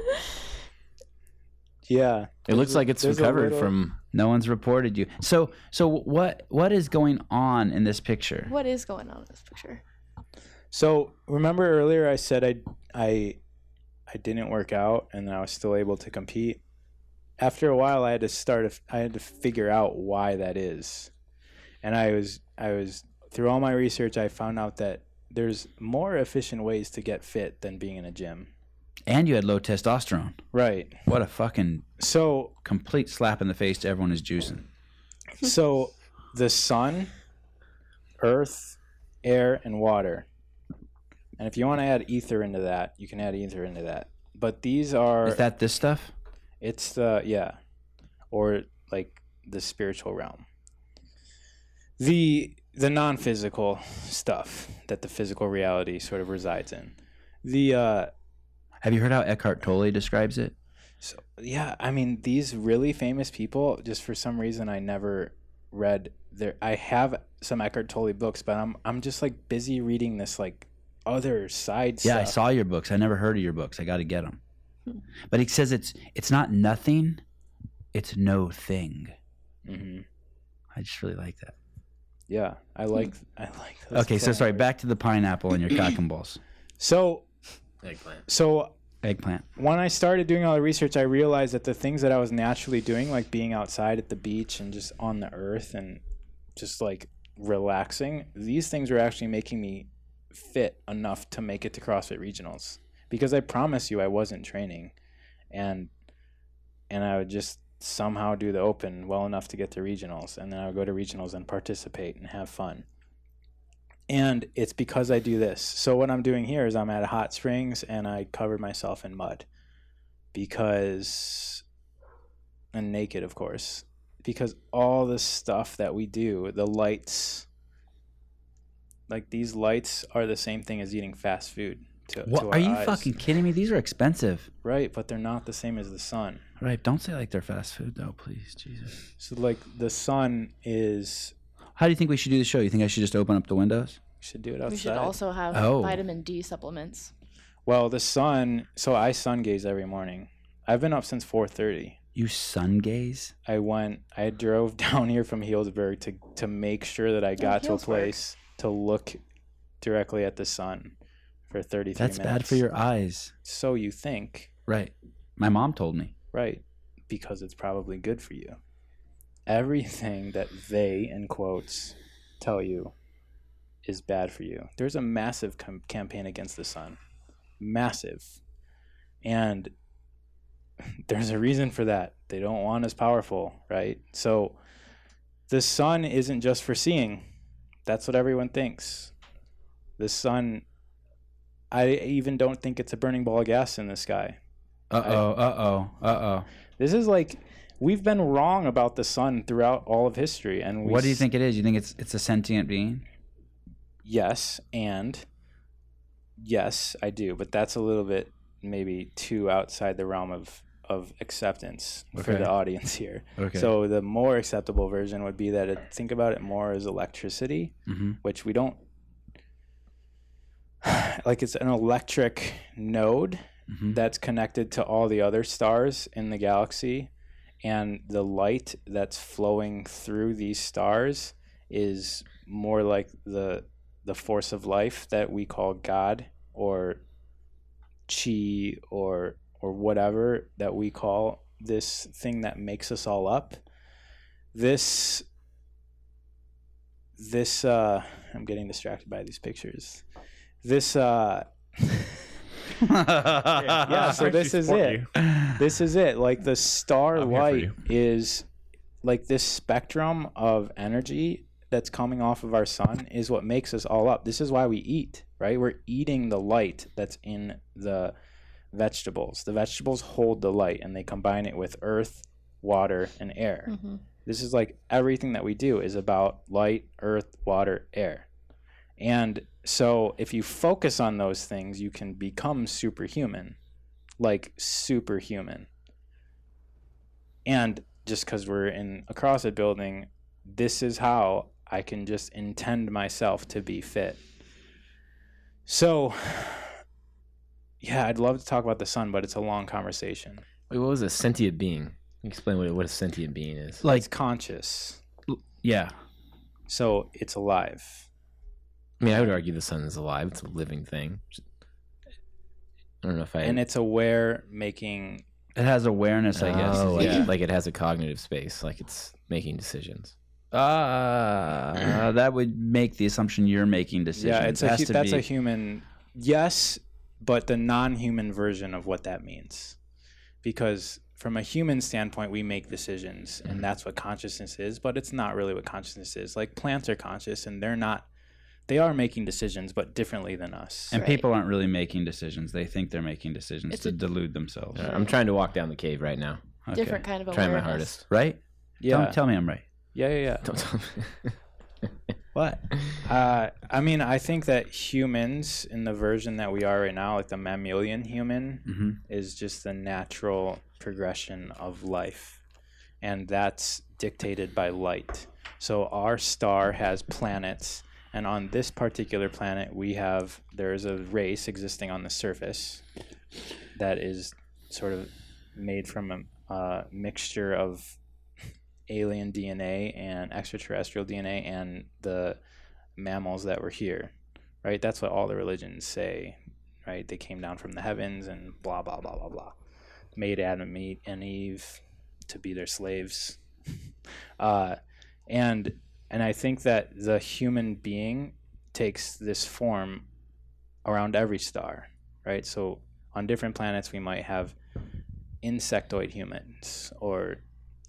Yeah.
It looks like it's
there's a
recovered
little-
from.
No one's reported you. So so what what is going on in this picture?
What is going on in this picture?
So remember earlier I said I I I didn't work out and I was still able to compete. After a while, I had to start. a- I had to figure out why that is, and I was I was through all my research. I found out that there's more efficient ways to get fit than being in a gym.
And you had low testosterone.
Right.
What a fucking
So
complete slap in the face to everyone who's juicing.
so the sun, earth, air, and water. And if you want to add ether into that, you can add ether into that. But these are
Is that this stuff?
It's the yeah, or like the spiritual realm. The the non-physical stuff that the physical reality sort of resides in. The uh
Have you heard how Eckhart Tolle describes it?
so yeah, I mean these really famous people just for some reason I never read their I have some Eckhart Tolle books, but I'm I'm just like busy reading this like other side
Yeah, I saw your books. I never heard of your books. I got to get them. But he says it's it's not nothing, it's no thing.
hmm
I just really like that.
Yeah, I like I like. Those
Okay, so sorry. Back to the pineapple and your cock and balls.
So
Eggplant.
so
Eggplant.
when I started doing all the research, I realized that the things that I was naturally doing, like being outside at the beach and just on the earth and just like relaxing, these things were actually making me fit enough to make it to CrossFit regionals. Because I promise you, I wasn't training, and and I would just somehow do the open well enough to get to regionals, and then I would go to regionals and participate and have fun. And it's because I do this. So what I'm doing here is I'm at a hot springs and I covered myself in mud because and naked of course because all the stuff that we do, the lights like these lights are the same thing as eating fast food. To,
What
to
are you
eyes.
fucking kidding me? These are expensive.
right? But they're not the same as the sun.
Right. Don't say like they're fast food though, please. Jesus.
So like the sun is
How do you think we should do the show? You think I should just open up the windows?
We should do it outside.
We should also have
Oh.
vitamin D supplements.
Well, the sun. So I sun gaze every morning. I've been up since four thirty.
You sun gaze?
I went. I drove down here from Healdsburg to to make sure that I got to a place to look directly at the sun for thirty three
That's
minutes.
bad for your eyes.
So you think,
Right. My mom told me.
right? Because it's probably good for you. Everything that they in quotes tell you is bad for you. There's a massive com- campaign against the sun, massive, and there's a reason for that. They don't want us powerful, right? So the sun isn't just for seeing. That's what everyone thinks. The sun I even don't think it's a burning ball of gas in the sky.
Uh oh. Uh oh. Uh oh.
This is like we've been wrong about the sun throughout all of history and we
What do you think it is? You think it's it's a sentient being?
Yes, and yes, I do, but that's a little bit maybe too outside the realm of of acceptance for the audience here.
Okay.
So the more acceptable version would be that it, think about it more as electricity,
Mhm.
which we don't like it's an electric node
Mhm.
that's connected to all the other stars in the galaxy and the light that's flowing through these stars is more like the the force of life that we call god or chi or or whatever that we call this thing that makes us all up this this uh i'm getting distracted by these pictures this uh yeah so this is it. this is it. Like the star
I'm
light is like this spectrum of energy that's coming off of our sun is what makes us all up. This is why we eat right? We're eating the light that's in the vegetables. The vegetables hold the light and they combine it with earth water and air.
Hmm
this is like everything that we do is about light, earth, water, air. And so if you focus on those things, you can become superhuman, like superhuman. And just because we're in a CrossFit building, this is how I can just intend myself to be fit. So, yeah, I'd love to talk about the sun, but it's a long conversation.
Wait, what was a sentient being? Explain what, what a sentient being is.
like
It's conscious.
yeah.
So it's alive.
I mean, I would argue the sun is alive. It's a living thing. I don't know if I.
and it's aware making
It has awareness, I guess.
Oh, like,
Yeah.
like it has a cognitive space, like it's making decisions.
Uh, that would make the assumption you're making decisions.
yeah it's
It
a
has
hu-
to
that's
be,
a human yes but the non-human version of what that means because from a human standpoint we make decisions
Mm-hmm.
and that's what consciousness is but it's not really what consciousness is like plants are conscious and they're not they are making decisions but differently than us
and
Right.
people aren't really making decisions. They think they're making decisions
It's
to
a-
delude themselves.
Uh, I'm trying to walk down the cave right now.
Okay.
Different kind of awareness.
Trying my hardest.
right?
yeah
Tell, tell me I'm right.
yeah yeah yeah
Don't tell me.
What?
Uh, I mean, I think that humans, in the version that we are right now, like the mammalian human,
hmm
is just the natural progression of life. And that's dictated by light. So our star has planets. And on this particular planet, we have, there's a race existing on the surface that is sort of made from a mixture of alien DNA and extraterrestrial DNA and the mammals that were here, right? That's what all the religions say, right? They came down from the heavens and blah blah blah blah blah, made Adam and Eve to be their slaves, uh, and and I think that the human being takes this form around every star, right? So on different planets we might have insectoid humans or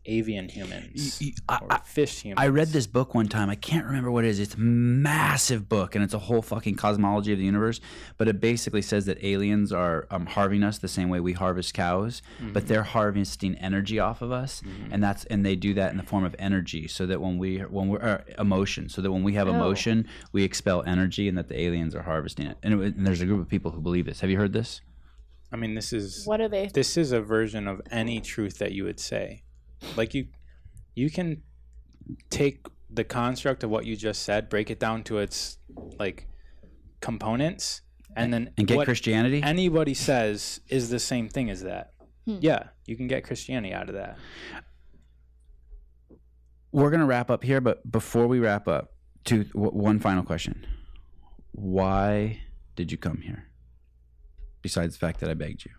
avian humans
Y- y- I-
or fish humans.
I read this book one time. I can't remember what it is. It's a massive book, and it's a whole fucking cosmology of the universe. But it basically says that aliens are um, harvesting us the same way we harvest cows, but they're harvesting energy off of us, and that's and they do that in the form of energy, so that when we when we're uh, emotion, so that when we have
Oh.
emotion, we expel energy, and that the aliens are harvesting it. And, it, and there's a group of people who believe this. Have you heard this?
I mean, this is
What are they?
this is a version of any truth that you would say. Like you, you can take the construct of what you just said, break it down to its like components, and then
And get
what
Christianity?
anybody says is the same thing as that.
Hmm.
Yeah, you can get Christianity out of that.
we're gonna wrap up here, but before we wrap up, two w- one final question: Why did you come here? Besides the fact that I begged you.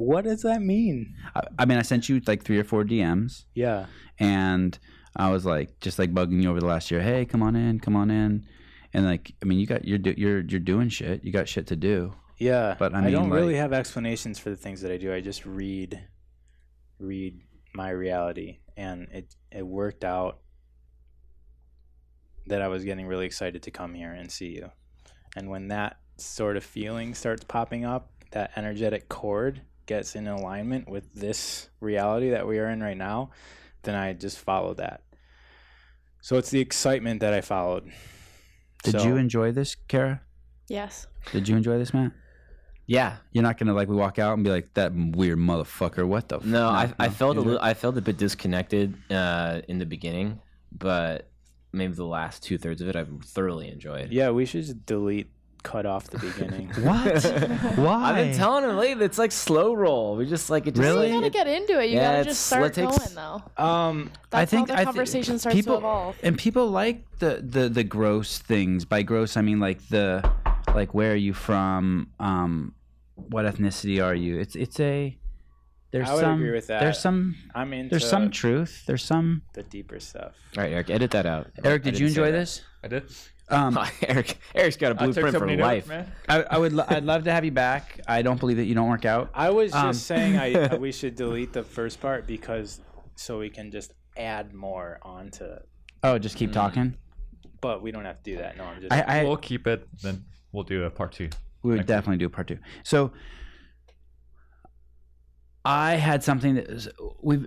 What does that mean?
I, I mean, I sent you like three or four DMs,
Yeah,
and I was like, just like bugging you over the last year. Hey, come on in, come on in, and like, I mean, you got you're do, you're you're doing shit. You got shit to do.
yeah.
But, I
I don't really have explanations for the things that I do. I just read, read my reality, and it it worked out that I was getting really excited to come here and see you. And when that sort of feeling starts popping up, that energetic chord gets in alignment with this reality that we are in right now, then I just follow that. So it's the excitement that I followed.
Did
So-
you enjoy this, Cara?
Yes.
Did you enjoy this, Matt?
Yeah.
You're not gonna like we walk out and be like that weird motherfucker. What the? f-"
No, I, I felt a little. I felt a bit disconnected uh, in the beginning, but maybe the last two thirds of it I've thoroughly enjoyed.
Yeah, we should just delete, cut off the beginning.
What? Why?
I've been telling him lately. It's like slow roll. We just like it. Just,
Really?
You gotta get into it. You
Yeah,
gotta
it's-
just start
takes-
going though.
um,
That's how the
I thi-
conversation starts
people,
to evolve.
And people like the, the the gross things. By gross, I mean like the like where are you from? Um, what ethnicity are you? It's it's a there's
I would
some
agree with that.
there's some
I'm into
there's some truth. There's some.
the deeper stuff.
All right, Eric, edit that out.
Eric, did you enjoy this?
I did.
Um,
Eric, Eric's got a blueprint for
many
life.
notes.
I, I would lo- I'd love to have you back. I don't believe that you don't work out.
I was just
Um,
saying I, I we should delete the first part because so we can just add more onto.
Oh, just keep talking.
But we don't have to do that. No, I'm just.
I, I
we'll keep it. Then we'll do a part two.
We would
Next week.
definitely do a part two. So I had something that was, we've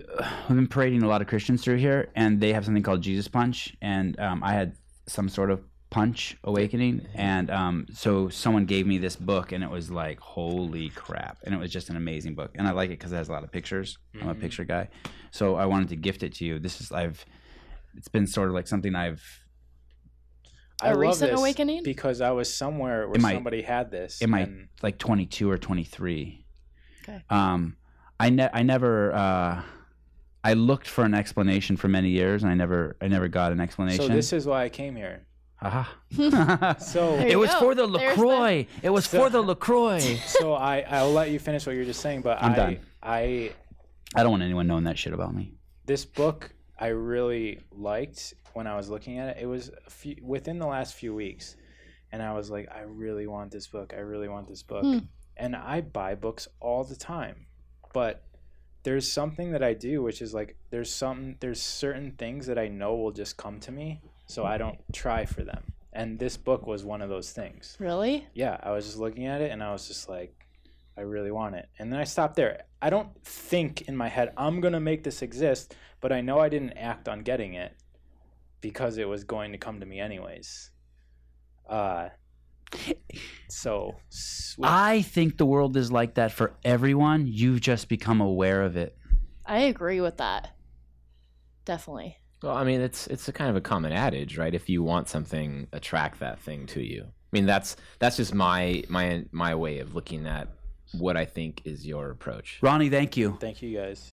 we've been parading a lot of Christians through here, and they have something called Jesus Punch, and um, I had some sort of punch awakening, and um, so someone gave me this book, and it was like holy crap, and it was just an amazing book, and I like it because it has a lot of pictures. I'm a
Mhm.
picture guy, so I wanted to gift it to you. This is I've it's been sort of like something I've
I
A
love
recent
this
awakening?
because I was somewhere where
It might-
somebody had this.
In might
and
like 22 or 23
Okay.
um i ne- i never uh i looked for an explanation for many years and i never i never got an explanation
So this is why I came here.
Aha.
So
it was
go.
for the
There's the-
lacroix it was
So-
for the lacroix
so I I'll let you finish what you're just saying, but
I'm
I
done.
I
i don't want anyone knowing that shit about me
this book I really liked when I was looking at it. It was a few, within the last few weeks, and I was like, I really want this book. I really want this book.
Hmm.
And I buy books all the time, but there's something that I do, which is like there's some there's certain things that I know will just come to me, so I don't try for them. And this book was one of those things.
Really?
Yeah, I was just looking at it and I was just like, I really want it. And then I stopped there. I don't think in my head, I'm going to make this exist, but I know I didn't act on getting it because it was going to come to me anyways. Uh, so, s- with-
i think the world is like that for everyone you've just become aware of it
I agree with that. Definitely.
Well, I mean, it's it's a kind of a common adage, right? If you want something, attract that thing to you. I mean, that's that's just my my my way of looking at what I think is your approach.
Ronnie, thank you.
Thank you guys.